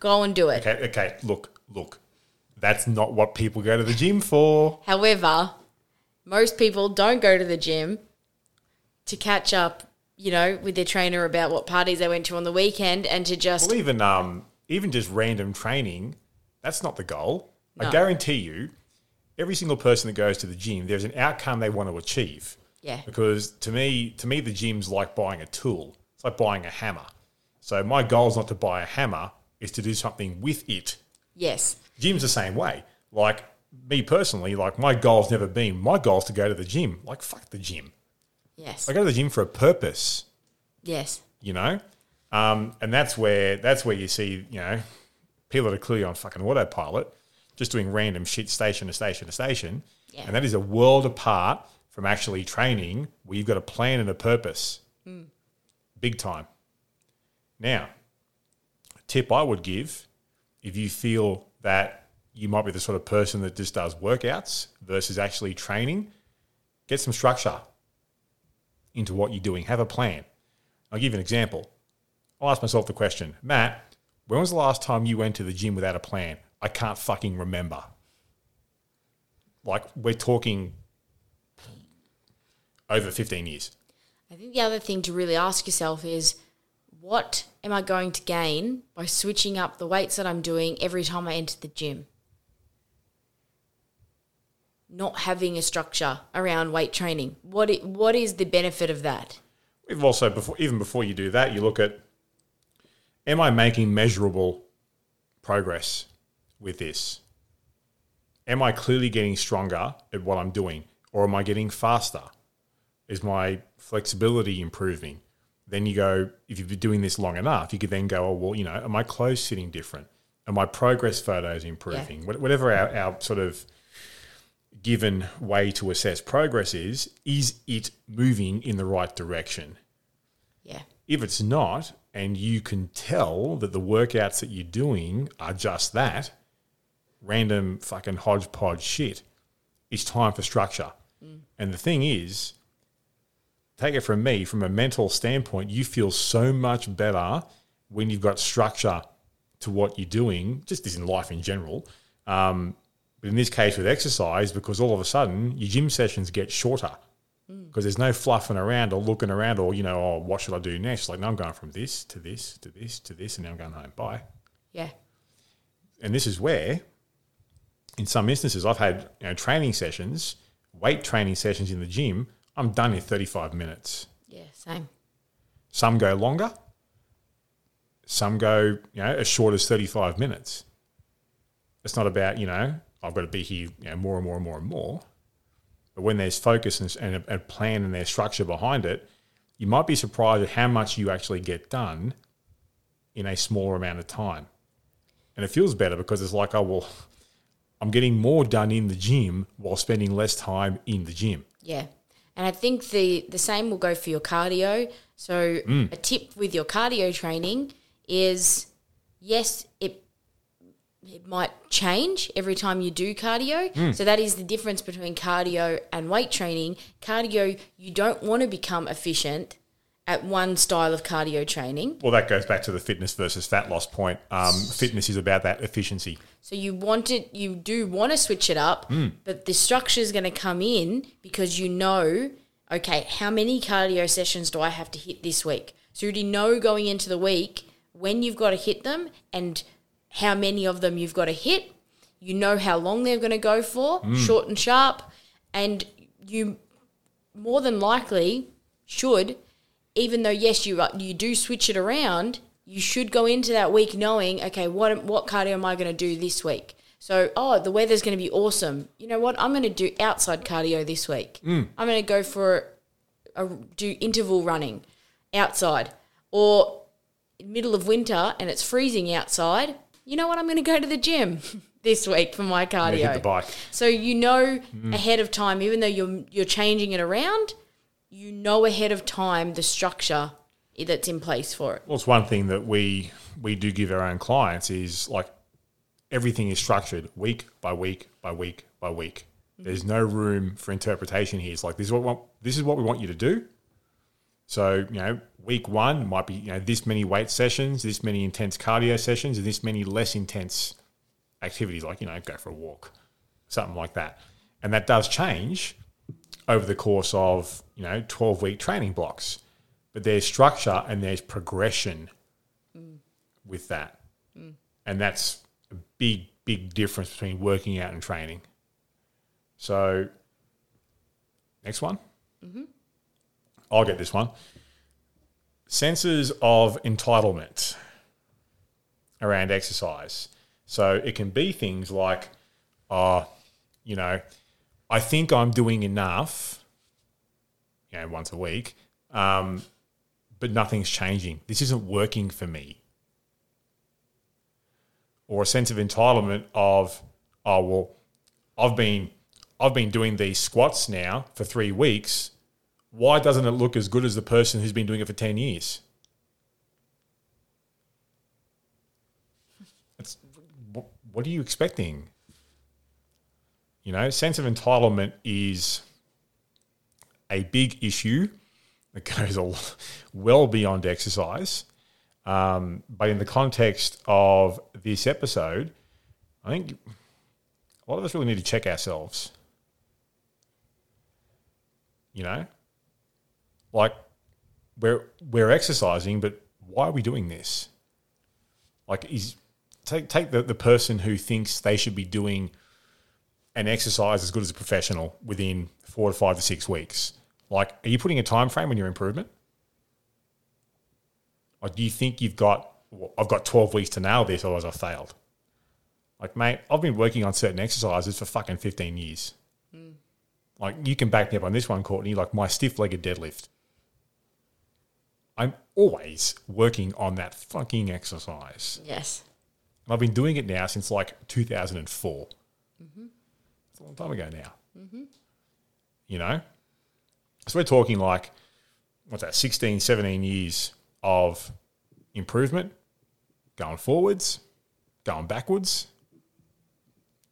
go and do it. Okay, okay. Look, look. That's not what people go to the gym for. However, most people don't go to the gym to catch up. You know, with their trainer about what parties they went to on the weekend, and to just Well, even um, even just random training, that's not the goal. I guarantee you, every single person that goes to the gym, there's an outcome they want to achieve. Yeah. Because to me, to me, the gym's like buying a tool. It's like buying a hammer. So my goal is not to buy a hammer; is to do something with it. yes, Gym's the same way. Like me personally, like my goal's never been my goal's to go to the gym. Like fuck the gym. yes, I go to the gym for a purpose yes, you know, um, and that's where that's where you see you know people that are clearly on fucking autopilot, just doing random shit station to station to station, Yeah. and that is a world apart from actually training where you've got a plan and a purpose, big time. Now, tip I would give if you feel that you might be the sort of person that just does workouts versus actually training, get some structure into what you're doing. Have a plan. I'll give you an example. I'll ask myself the question, Matt, when was the last time you went to the gym without a plan? I can't fucking remember. Like, we're talking over 15 years. I think the other thing to really ask yourself is what am I going to gain by switching up the weights that I'm doing every time I enter the gym? Not having a structure around weight training. What i- what is the benefit of that? We've also, before, even before you do that, you look at am I making measurable progress with this? Am I clearly getting stronger at what I'm doing? Or am I getting faster? Is my flexibility improving? Then you go, if you've been doing this long enough, you could then go, oh, well, you know, are my clothes sitting different? Are my progress photos improving? What Whatever our, our sort of given way to assess progress is, is it moving in the right direction? Yeah. If it's not, and you can tell that the workouts that you're doing are just that random fucking hodgepodge shit, it's time for structure. Mm. And the thing is, take it from me, from a mental standpoint, you feel so much better when you've got structure to what you're doing, just as in life in general. Um, but in this case with exercise, because all of a sudden your gym sessions get shorter because there's no fluffing around or looking around or, you know, oh, what should I do next? Like, no, I'm going from this to this to this to this, and now I'm going home. Bye. Yeah. And this is where, in some instances, I've had you know, training sessions, weight training sessions in the gym. I'm done in 35 minutes. Yeah, same. Some go longer. Some go, you know, as short as 35 minutes. It's not about, you know, I've got to be here you know, more and more and more and more. But when there's focus and, and a, a plan and there's structure behind it, you might be surprised at how much you actually get done in a smaller amount of time. And it feels better because it's like, oh, well, I'm getting more done in the gym while spending less time in the gym. Yeah. And I think the, the same will go for your cardio. So, mm. a tip with your cardio training is yes, it it might change every time you do cardio. Mm. So that is the difference between cardio and weight training. Cardio, you don't want to become efficient at one style of cardio training. Well, that goes back to the fitness versus fat loss point. Um, fitness is about that efficiency. So you want it, you do want to switch it up, but the structure is going to come in because you know, okay, how many cardio sessions do I have to hit this week? So you already know going into the week when you've got to hit them and how many of them you've got to hit. You know how long they're going to go for, short and sharp, and you more than likely should, even though yes, you you do switch it around, you should go into that week knowing, okay, what what cardio am I going to do this week? So, oh, the weather's going to be awesome. You know what? I'm going to do outside cardio this week. Mm. I'm going to go for a, do interval running outside, or middle of winter and it's freezing outside. You know what? I'm going to go to the gym this week for my cardio. Yeah, hit the bike. So you know mm. ahead of time, even though you're you're changing it around, you know ahead of time the structure that's in place for it. Well, it's one thing that we we do give our own clients is like everything is structured week by week by week by week. Mm-hmm. There's no room for interpretation here. It's like this is what we want, this is what we want you to do. So you know, week one might be you know this many weight sessions, this many intense cardio sessions, and this many less intense activities, like you know, go for a walk, something like that. And that does change over the course of you know 12 week training blocks. But there's structure and there's progression with that. And that's a big big difference between working out and training. So next one. I'll get this one. Senses of entitlement around exercise. So it can be things like uh, you know I think I'm doing enough, you know, once a week, um, but nothing's changing. This isn't working for me. Or a sense of entitlement of, oh well, I've been I've been doing these squats now for three weeks. Why doesn't it look as good as the person who's been doing it for ten years? It's, what are you expecting? You know, sense of entitlement is a big issue that goes a, well beyond exercise. Um, but in the context of this episode, I think a lot of us really need to check ourselves. You know, like we're we're exercising, but why are we doing this? Like, is take take the, the person who thinks they should be doing an exercise as good as a professional within four to five to six weeks. Like, are you putting a time frame on your improvement? Like, do you think you've got? Well, I've got twelve weeks to nail this, otherwise I failed. Like, mate, I've been working on certain exercises for fucking fifteen years. Hmm. Like, you can back me up on this one, Courtney. Like my stiff-legged deadlift. I'm always working on that fucking exercise. Yes. And I've been doing it now since like 2004. It's mm-hmm. A long time ago now. You know? So we're talking like, what's that, 16, 17 years of improvement, going forwards, going backwards,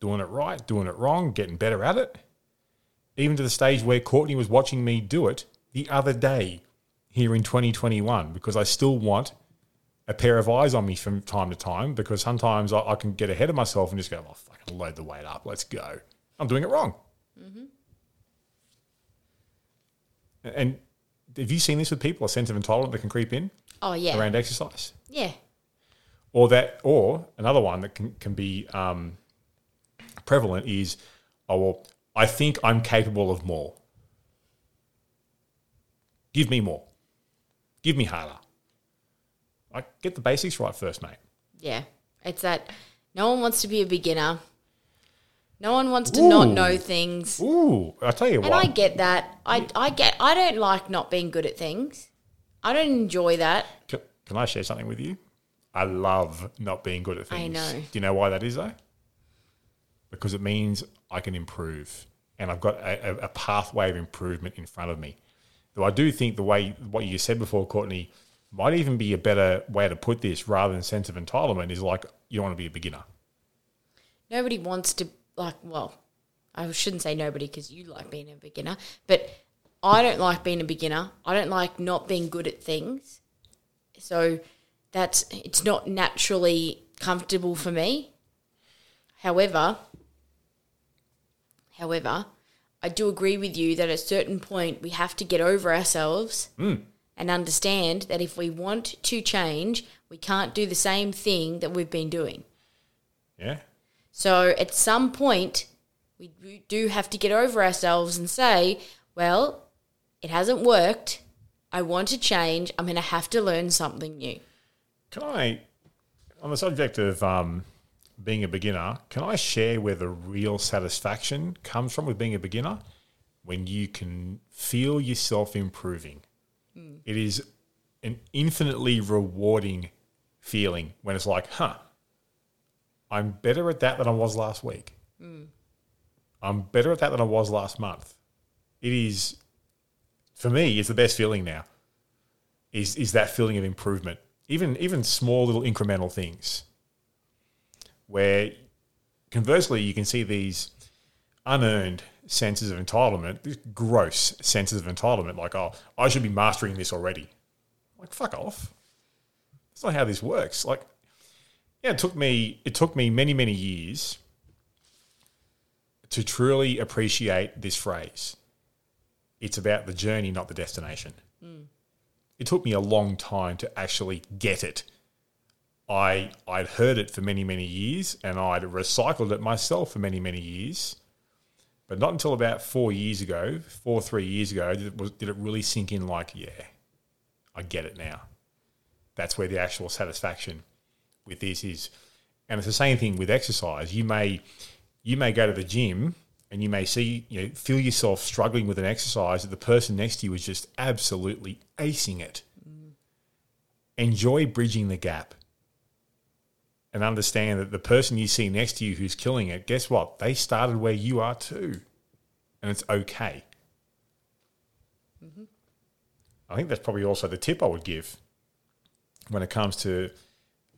doing it right, doing it wrong, getting better at it. Even to the stage where Courtney was watching me do it the other day here in 2021 because I still want a pair of eyes on me from time to time because sometimes I, I can get ahead of myself and just go, oh, fucking load the weight up. Let's go. I'm doing it wrong. And have you seen this with people? A sense of entitlement that can creep in Oh yeah. around exercise, Yeah. or that, or another one that can can be um, prevalent is, oh well, I think I'm capable of more. Give me more. Give me harder. Like get the basics right first, mate. Yeah. It's that no one wants to be a beginner. No one wants to not know things. Ooh, I tell you And what. I get that. I, I get I don't like not being good at things. I don't enjoy that. Can, can I share something with you? I love not being good at things. I know. Do you know why that is though? Because it means I can improve, and I've got a, a, a pathway of improvement in front of me. Though I do think the way what you said before, Courtney, might even be a better way to put this rather than sense of entitlement is like you don't want to be a beginner. Nobody wants to like well, I shouldn't say nobody because you like being a beginner, but I don't like being a beginner. I don't like not being good at things. So that's it's not naturally comfortable for me. However, however, I do agree with you that at a certain point we have to get over ourselves hmm. and understand that if we want to change, we can't do the same thing that we've been doing. Yeah. So at some point, we do have to get over ourselves and say, well, it hasn't worked. I want to change. I'm going to have to learn something new. Can I, on the subject of um, being a beginner, can I share where the real satisfaction comes from with being a beginner? When you can feel yourself improving. It is an infinitely rewarding feeling when it's like, huh, I'm better at that than I was last week. Hmm. I'm better at that than I was last month. It is, for me, it's the best feeling now. Is is that feeling of improvement? Even even small little incremental things. Where, conversely, you can see these unearned senses of entitlement, these gross senses of entitlement, like oh, I should be mastering this already. Like fuck off. That's not how this works. Like, yeah, it took me it took me many many years to truly appreciate this phrase. It's about the journey, not the destination. Mm. It took me a long time to actually get it. I I'd heard it for many many years, and I'd recycled it myself for many many years. But not until about four years ago, four three years ago, did it, was, did it really sink in. Like, yeah, I get it now. That's where the actual satisfaction with this is, and it's the same thing with exercise. You may you may go to the gym and you may see you know feel yourself struggling with an exercise that the person next to you is just absolutely acing it. Mm. Enjoy bridging the gap and understand that the person you see next to you who's killing it, guess what? They started where you are too. And it's okay. Mm-hmm. I think that's probably also the tip I would give when it comes to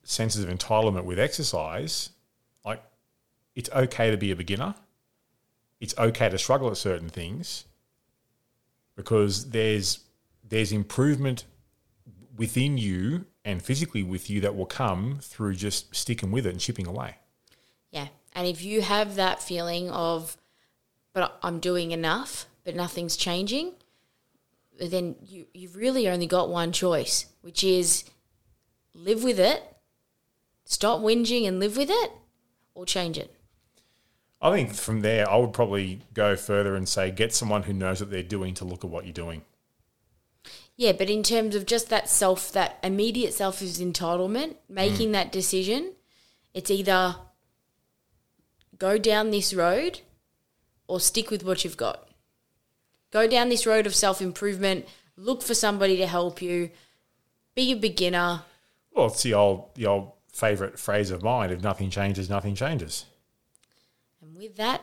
senses of entitlement with exercise. Like, it's okay to be a beginner. It's okay to struggle at certain things because there's there's improvement within you and physically with you that will come through just sticking with it and chipping away. Yeah. And if you have that feeling of, but I'm doing enough, but nothing's changing, then you, you've really only got one choice, which is live with it, stop whinging and live with it, or change it. I think from there, I would probably go further and say get someone who knows what they're doing to look at what you're doing. Yeah, but in terms of just that self, that immediate self is entitlement, making mm. that decision, it's either go down this road or stick with what you've got. Go down this road of self improvement, look for somebody to help you, be a beginner. Well, it's the old the old favorite phrase of mine: if nothing changes, nothing changes. And with that,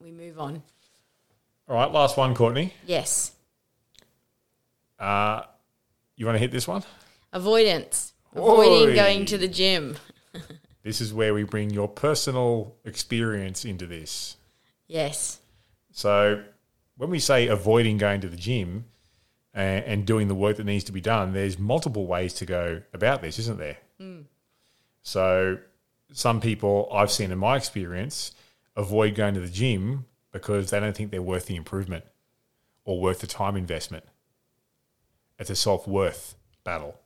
we move on. All right, last one, Courtney. Yes, Uh, you want to hit this one? avoidance, avoiding Oi. going to the gym. This is where we bring your personal experience into this. Yes, So, when we say avoiding going to the gym and, and doing the work that needs to be done, there's multiple ways to go about this, isn't there? So, some people I've seen in my experience avoid going to the gym because they don't think they're worth the improvement or worth the time investment. It's a self worth battle.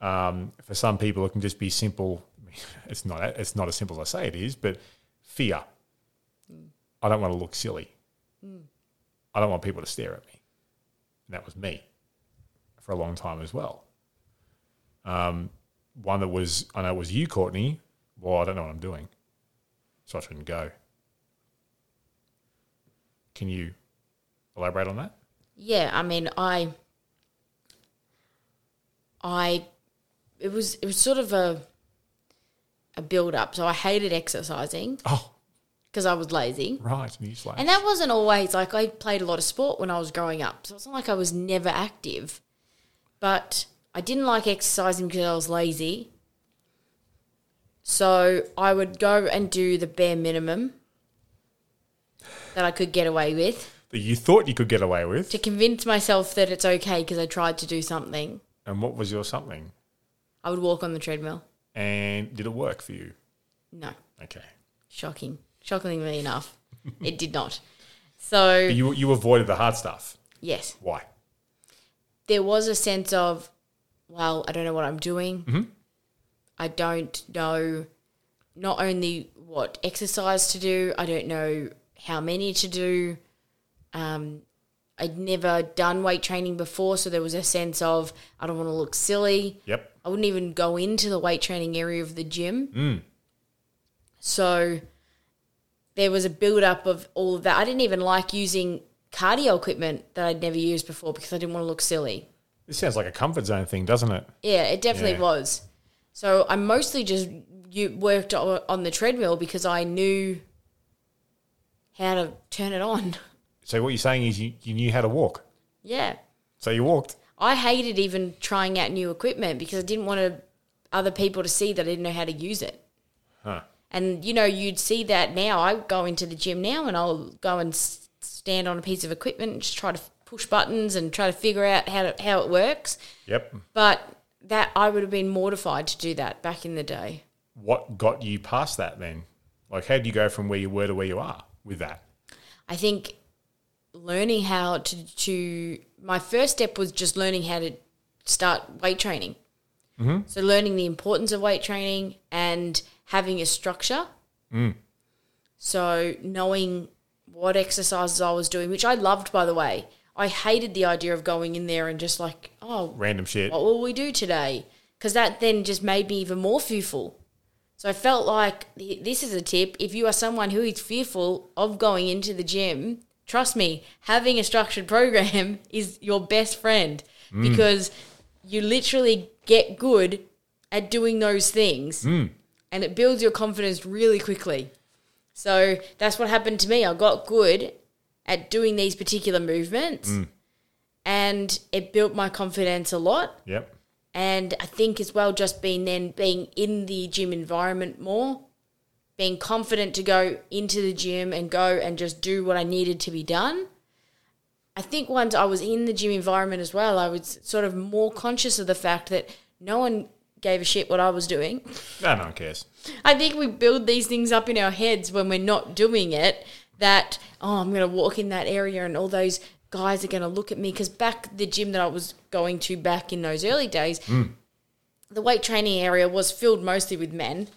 Um, for some people, it can just be simple. It's not. It's not as simple as I say it is, but fear. I don't want to look silly. I don't want people to stare at me. And that was me for a long time as well. Um, one that was, I know it was you, Courtney. Well, I don't know what I'm doing. So I shouldn't go. Can you elaborate on that? yeah. I mean, I, I, it was it was sort of a, a build up. So I hated exercising Oh, because I was lazy. right. Newsflash. And that wasn't always like I played a lot of sport when I was growing up. So it's not like I was never active. But I didn't like exercising because I was lazy. So I would go and do the bare minimum that I could get away with. that you thought you could get away with. to convince myself that it's okay because I tried to do something. And what was your something? I would walk on the treadmill. And did it work for you? No, Okay. shocking. Shockingly enough, it did not. So, You you avoided the hard stuff. yes, Why? there was a sense of, well, I don't know what I'm doing. I don't know not only what exercise to do, I don't know how many to do. Um, I'd never done weight training before, so there was a sense of I don't want to look silly. Yep. I wouldn't even go into the weight training area of the gym. So there was a build up of all of that. I didn't even like using cardio equipment that I'd never used before because I didn't want to look silly. This sounds like a comfort zone thing, doesn't it? Yeah, it definitely Yeah. was. So I mostly just you worked on the treadmill because I knew how to turn it on. So what you're saying is you, you knew how to walk. Yeah. So you walked. I hated even trying out new equipment because I didn't want to, other people to see that I didn't know how to use it. Huh. And you know, you'd see that now. I go into the gym now and I'll go and stand on a piece of equipment and just try to push buttons and try to figure out how to, how it works. Yep. But that I would have been mortified to do that back in the day. What got you past that then? Like how do you go from where you were to where you are with that? I think learning how to to my first step was just learning how to start weight training. Mm-hmm. So learning the importance of weight training and having a structure. Mm. So knowing what exercises I was doing, which I loved by the way. I hated the idea of going in there and just like, oh, Random shit. what will we do today? Because that then just made me even more fearful. So I felt like this is a tip. If you are someone who is fearful of going into the gym, trust me, having a structured program is your best friend mm. because you literally get good at doing those things mm. and it builds your confidence really quickly. So that's what happened to me. I got good at doing these particular movements mm. and it built my confidence a lot Yep. and I think as well just being then being in the gym environment more, being confident to go into the gym and go and just do what I needed to be done. I think once I was in the gym environment as well, I was sort of more conscious of the fact that no one gave a shit what I was doing. No, no one cares. I think we build these things up in our heads when we're not doing it that, oh, I'm going to walk in that area and all those guys are going to look at me. Because back the gym that I was going to back in those early days, the weight training area was filled mostly with men.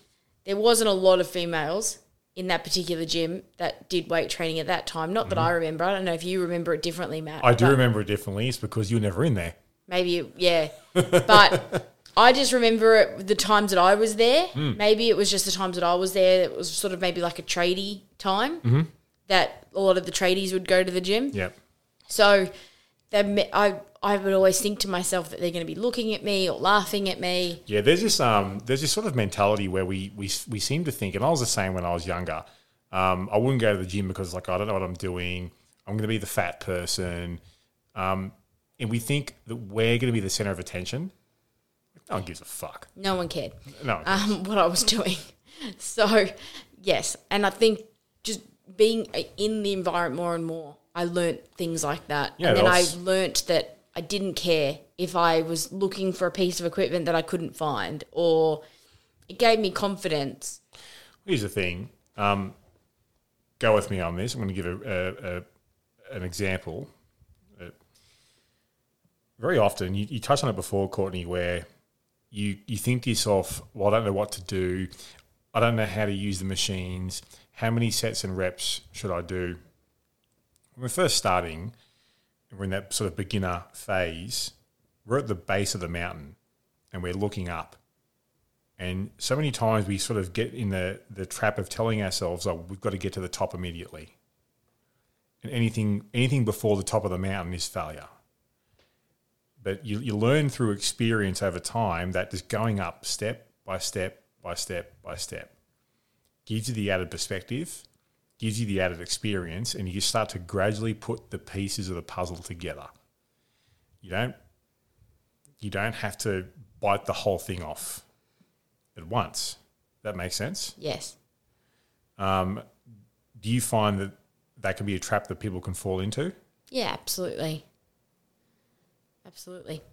There wasn't a lot of females in that particular gym that did weight training at that time. Not that I remember. I don't know if you remember it differently, Matt. I do remember it differently. It's because you were never in there. Maybe, yeah. But I just remember it, the times that I was there. Hmm. Maybe it was just the times that I was there. It was sort of maybe like a tradie time Mm-hmm. That a lot of the tradies would go to the gym. Yep. So they, I, I would always think to myself that they're going to be looking at me or laughing at me. Yeah, there's this um, there's this sort of mentality where we we we seem to think, and I was the same when I was younger. Um, I wouldn't go to the gym because like I don't know what I'm doing. I'm going to be the fat person, um, and we think that we're going to be the center of attention. No one gives a fuck. No one cared No, um, what I was doing. So, yes. And I think just being in the environment more and more, I learnt things like that. Yeah, and then I learnt that I didn't care if I was looking for a piece of equipment that I couldn't find, or it gave me confidence. Here's the thing. Um, go with me on this. I'm going to give a, a, a an example. Uh, very often, you, you touched on it before, Courtney, where you you think to yourself, "Well, I don't know what to do. I don't know how to use the machines. How many sets and reps should I do?" When we're first starting, we're in that sort of beginner phase. We're at the base of the mountain, and we're looking up. And so many times we sort of get in the, the trap of telling ourselves, oh, we've got to get to the top immediately. And anything anything before the top of the mountain is failure. But you, you learn through experience over time that just going up step by step by step by step gives you the added perspective, gives you the added experience, and you start to gradually put the pieces of the puzzle together. You don't you don't have to bite the whole thing off at once. That makes sense. Yes. Um, do you find that that can be a trap that people can fall into. Yeah, absolutely. Absolutely. Do you And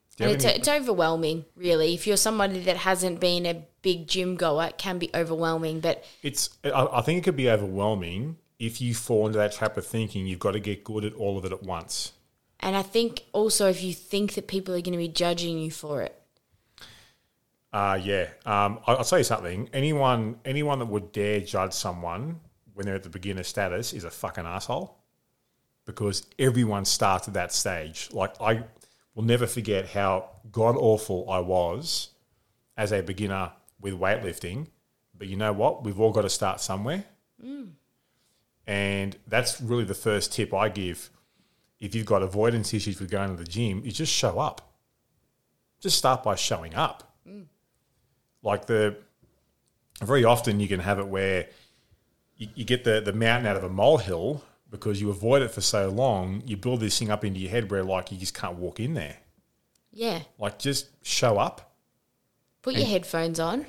have it's, any- it's overwhelming, really. If you're somebody that hasn't been a big gym goer, it can be overwhelming. But it's I, I think it could be overwhelming if you fall into that trap of thinking you've got to get good at all of it at once. and I think also if you think that people are going to be judging you for it, Uh, yeah. Um, I- I'll tell you something. Anyone, anyone that would dare judge someone when they're at the beginner status is a fucking asshole, because everyone starts at that stage. Like I will never forget how god awful I was as a beginner with weightlifting. But you know what? We've all got to start somewhere, mm. and that's really the first tip I give. If you've got avoidance issues with going to the gym, is just show up. Just start by showing up mm. like the very often you can have it where you, you get the, the mountain out of a molehill because you avoid it for so long you build this thing up into your head where like you just can't walk in there. Yeah, like just show up. Put your headphones on,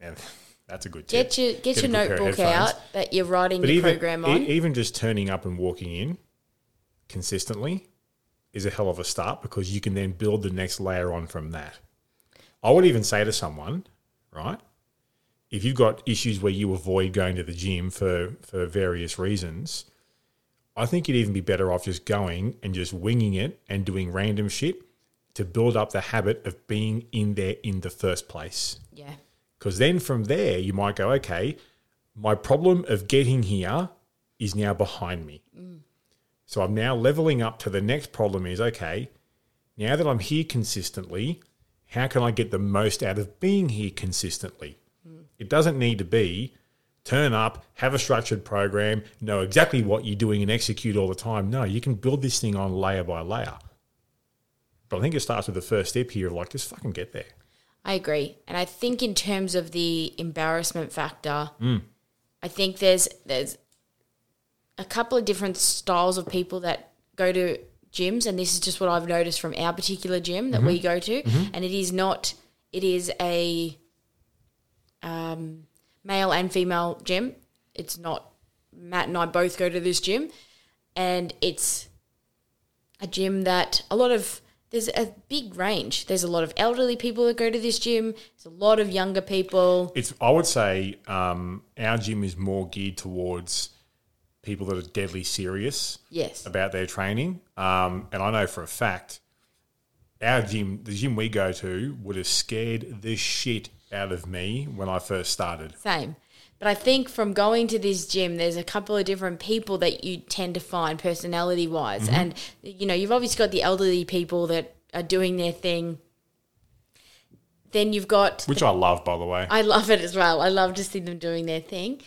and that's a good tip. get your get, Get your good pair of notebook out that you're writing but your even, program e- on. even just turning up and walking in consistently is a hell of a start because you can then build the next layer on from that. I would even say to someone right if you've got issues where you avoid going to the gym for for various reasons i think you'd even be better off just going and just winging it and doing random shit to build up the habit of being in there in the first place yeah, because then from there, you might go, okay, my problem of getting here is now behind me. Mm. So I'm now leveling up to the next problem is, okay, now that I'm here consistently, how can I get the most out of being here consistently? Mm. It doesn't need to be turn up, have a structured program, know exactly what you're doing and execute all the time. No, you can build this thing on layer by layer. But I think it starts with the first step here of like, just fucking get there. I agree. And I think in terms of the embarrassment factor, Mm. I think there's there's a couple of different styles of people that go to gyms, and this is just what I've noticed from our particular gym that Mm-hmm. we go to, and it is not. It is a um, male and female gym. It's not. Matt and I both go to this gym, and it's a gym that a lot of there's a big range. There's a lot of elderly people that go to this gym. There's a lot of younger people. It's. I would say um, our gym is more geared towards people that are deadly serious Yes. about their training. Um, and I know for a fact, our gym, the gym we go to, would have scared the shit out of me when I first started. Same. But I think from going to this gym, there's a couple of different people that you tend to find personality wise. And, you know, you've obviously got the elderly people that are doing their thing. Then you've got Which I love, by the way. I love it as well. I love to see them doing their thing.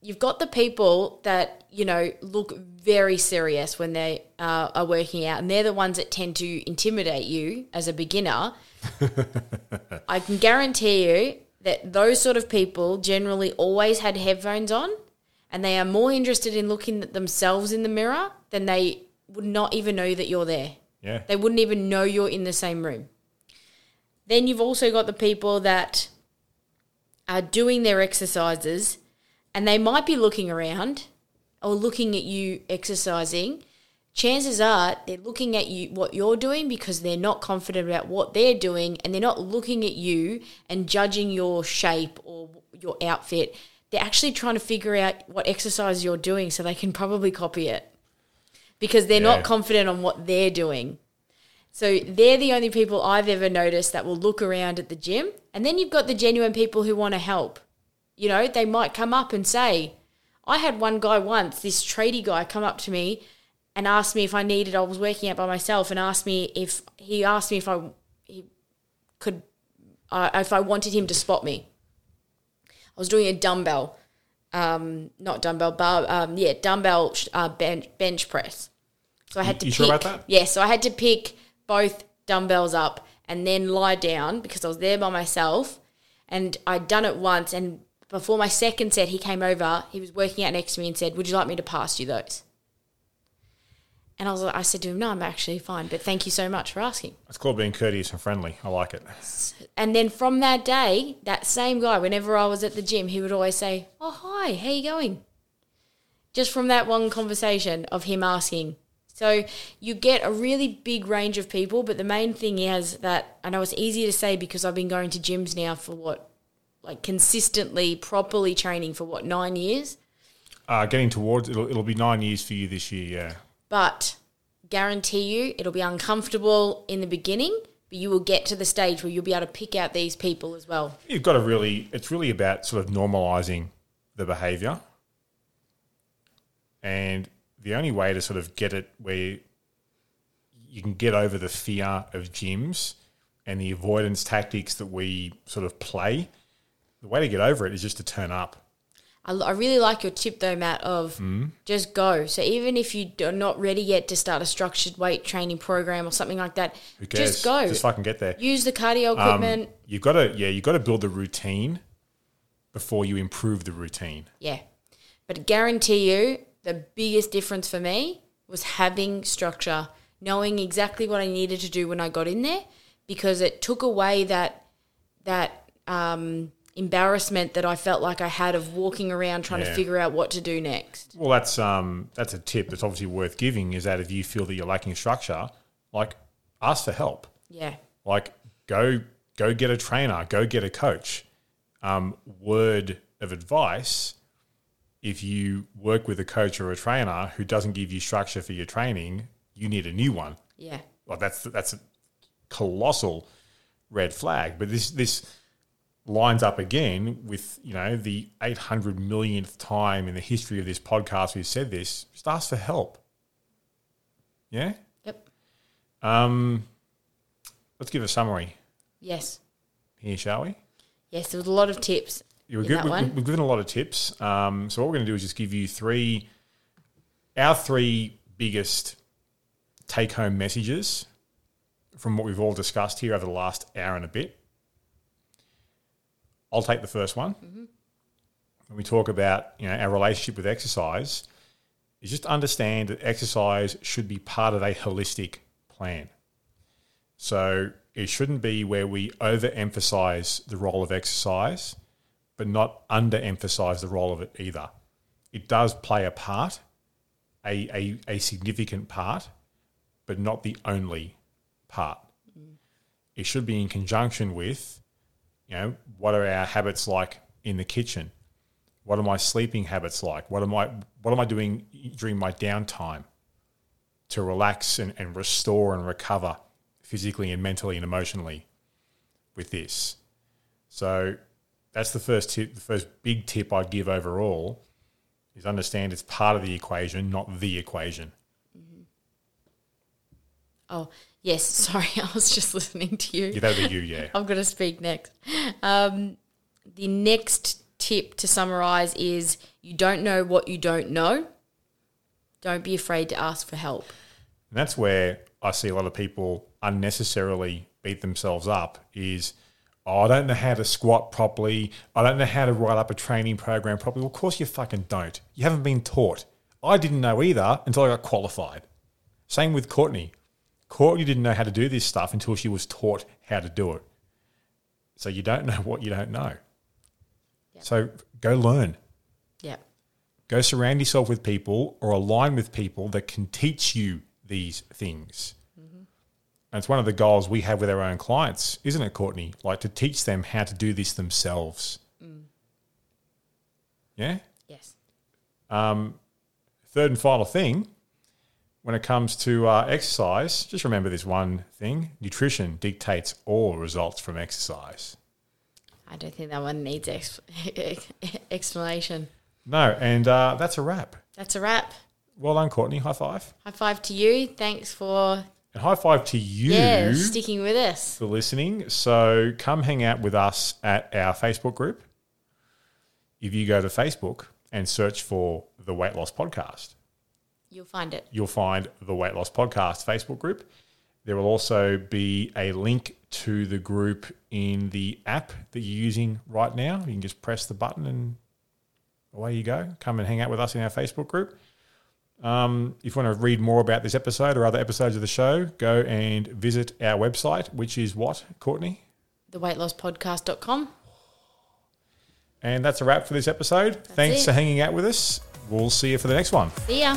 You've got the people that you know look very serious when they uh, are working out, and they're the ones that tend to intimidate you as a beginner. I can guarantee you that those sort of people generally always had headphones on, and they are more interested in looking at themselves in the mirror than they would not even know that you're there. yeah. They wouldn't even know you're in the same room. Then you've also got the people that are doing their exercises and they might be looking around or looking at you exercising. Chances are they're looking at you what you're doing because they're not confident about what they're doing and they're not looking at you and judging your shape or your outfit. They're actually trying to figure out what exercise you're doing so they can probably copy it because they're Yeah. not confident on what they're doing. So they're the only people I've ever noticed that will look around at the gym. And then you've got the genuine people who want to help. You know, they might come up and say, I had one guy once, this tradie guy, come up to me and asked me if I needed, I was working out by myself and asked me if, he asked me if I he could, uh, if I wanted him to spot me. I was doing a dumbbell, um, not dumbbell, bar, um, yeah, dumbbell uh, bench, bench press. So I had to You pick. sure about that? Yeah, so I had to pick both dumbbells up and then lie down because I was there by myself. And I'd done it once. And before my second set, he came over. He was working out next to me and said, "Would you like me to pass you those?" And I was, I said to him, "No, I'm actually fine, but thank you so much for asking." It's called being courteous and friendly. I like it. And then from that day, that same guy, whenever I was at the gym, he would always say, "Oh, hi, how you going?" just from that one conversation of him asking. So you get a really big range of people, but the main thing is that I know it's easier to say because I've been going to gyms now for what, like consistently, properly training for what, nine years? Uh, getting towards it'll, it'll be nine years for you this year. Yeah. But guarantee you it'll be uncomfortable in the beginning, but you will get to the stage where you'll be able to pick out these people as well. You've got to really. It's really about sort of normalizing the behavior, and the only way to sort of get it where you can get over the fear of gyms and the avoidance tactics that we sort of play, the way to get over it is just to turn up. I, I really like your tip though, Matt, of Mm-hmm. just go. So even if you are not ready yet to start a structured weight training program or something like that, just go. Just fucking get there. Use the cardio Um, equipment. you've got to, yeah, you've got to build the routine before you improve the routine. yeah. But I guarantee you, the biggest difference for me was having structure, knowing exactly what I needed to do when I got in there, because it took away that that um, embarrassment that I felt like I had of walking around trying to figure out what to do next. Well, that's um, that's a tip that's obviously worth giving. Is that if you feel that you're lacking structure, like ask for help. Yeah. Like go go get a trainer, go get a coach. Um, word of advice: if you work with a coach or a trainer who doesn't give you structure for your training, you need a new one. Yeah. Like that's that's a colossal red flag. But this this lines up again with you know the 800 millionth time in the history of this podcast we've said this. Just ask for help. Yeah. Yep. Um, let's give a summary Yes. here, shall we? Yes, there was a lot of tips. Yeah, we've, in gi- that we- one. we've given a lot of tips. Um, so what we're going to do is just give you three, our three biggest take-home messages from what we've all discussed here over the last hour and a bit. I'll take the first one. Mm-hmm. When we talk about you know our relationship with exercise, is just understand that exercise should be part of a holistic plan. So it shouldn't be where we overemphasize the role of exercise, but not underemphasize the role of it either. It does play a part, a, a, a significant part, but not the only part. Mm. It should be in conjunction with, you know, what are our habits like in the kitchen? What are my sleeping habits like? What am I what am I doing during my downtime to relax and, and restore and recover physically and mentally and emotionally with this? So that's the first tip, the first big tip I'd give overall is understand it's part of the equation, not the equation. Oh, yes. Sorry, I was just listening to you. Yeah, that'd be you, yeah. I'm going to speak next. Um, the next tip to summarize is you don't know what you don't know. Don't be afraid to ask for help. And that's where I see a lot of people unnecessarily beat themselves up is, oh, I don't know how to squat properly. I don't know how to write up a training program properly. Well, of course you fucking don't. You haven't been taught. I didn't know either until I got qualified. Same with Courtney. Courtney didn't know how to do this stuff until she was taught how to do it. So you don't know what you don't know. So go learn. Yeah. Go surround yourself with people or align with people that can teach you these things. And it's one of the goals we have with our own clients, isn't it, Courtney? Like to teach them how to do this themselves. Yeah? Yes. Um, Third and final thing, when it comes to uh, exercise, just remember this one thing nutrition dictates all results from exercise. I don't think that one needs ex- explanation. No, and uh, that's a wrap. That's a wrap. Well done, Courtney. High five. High five to you. Thanks for And high five to you. yeah sticking with us. for listening. So come hang out with us at our Facebook group. If you go to Facebook and search for the Weight Loss Podcast, You'll find it. you'll find the Weight Loss Podcast Facebook group. There will also be a link to the group in the app that you're using right now. You can just press the button and away you go. Come and hang out with us in our Facebook group. Um, if you want to read more about this episode or other episodes of the show, go and visit our website, which is what, Courtney? Theweightlosspodcast.com. And that's a wrap for this episode. Thanks it. for hanging out with us. we'll see you for the next one. See ya.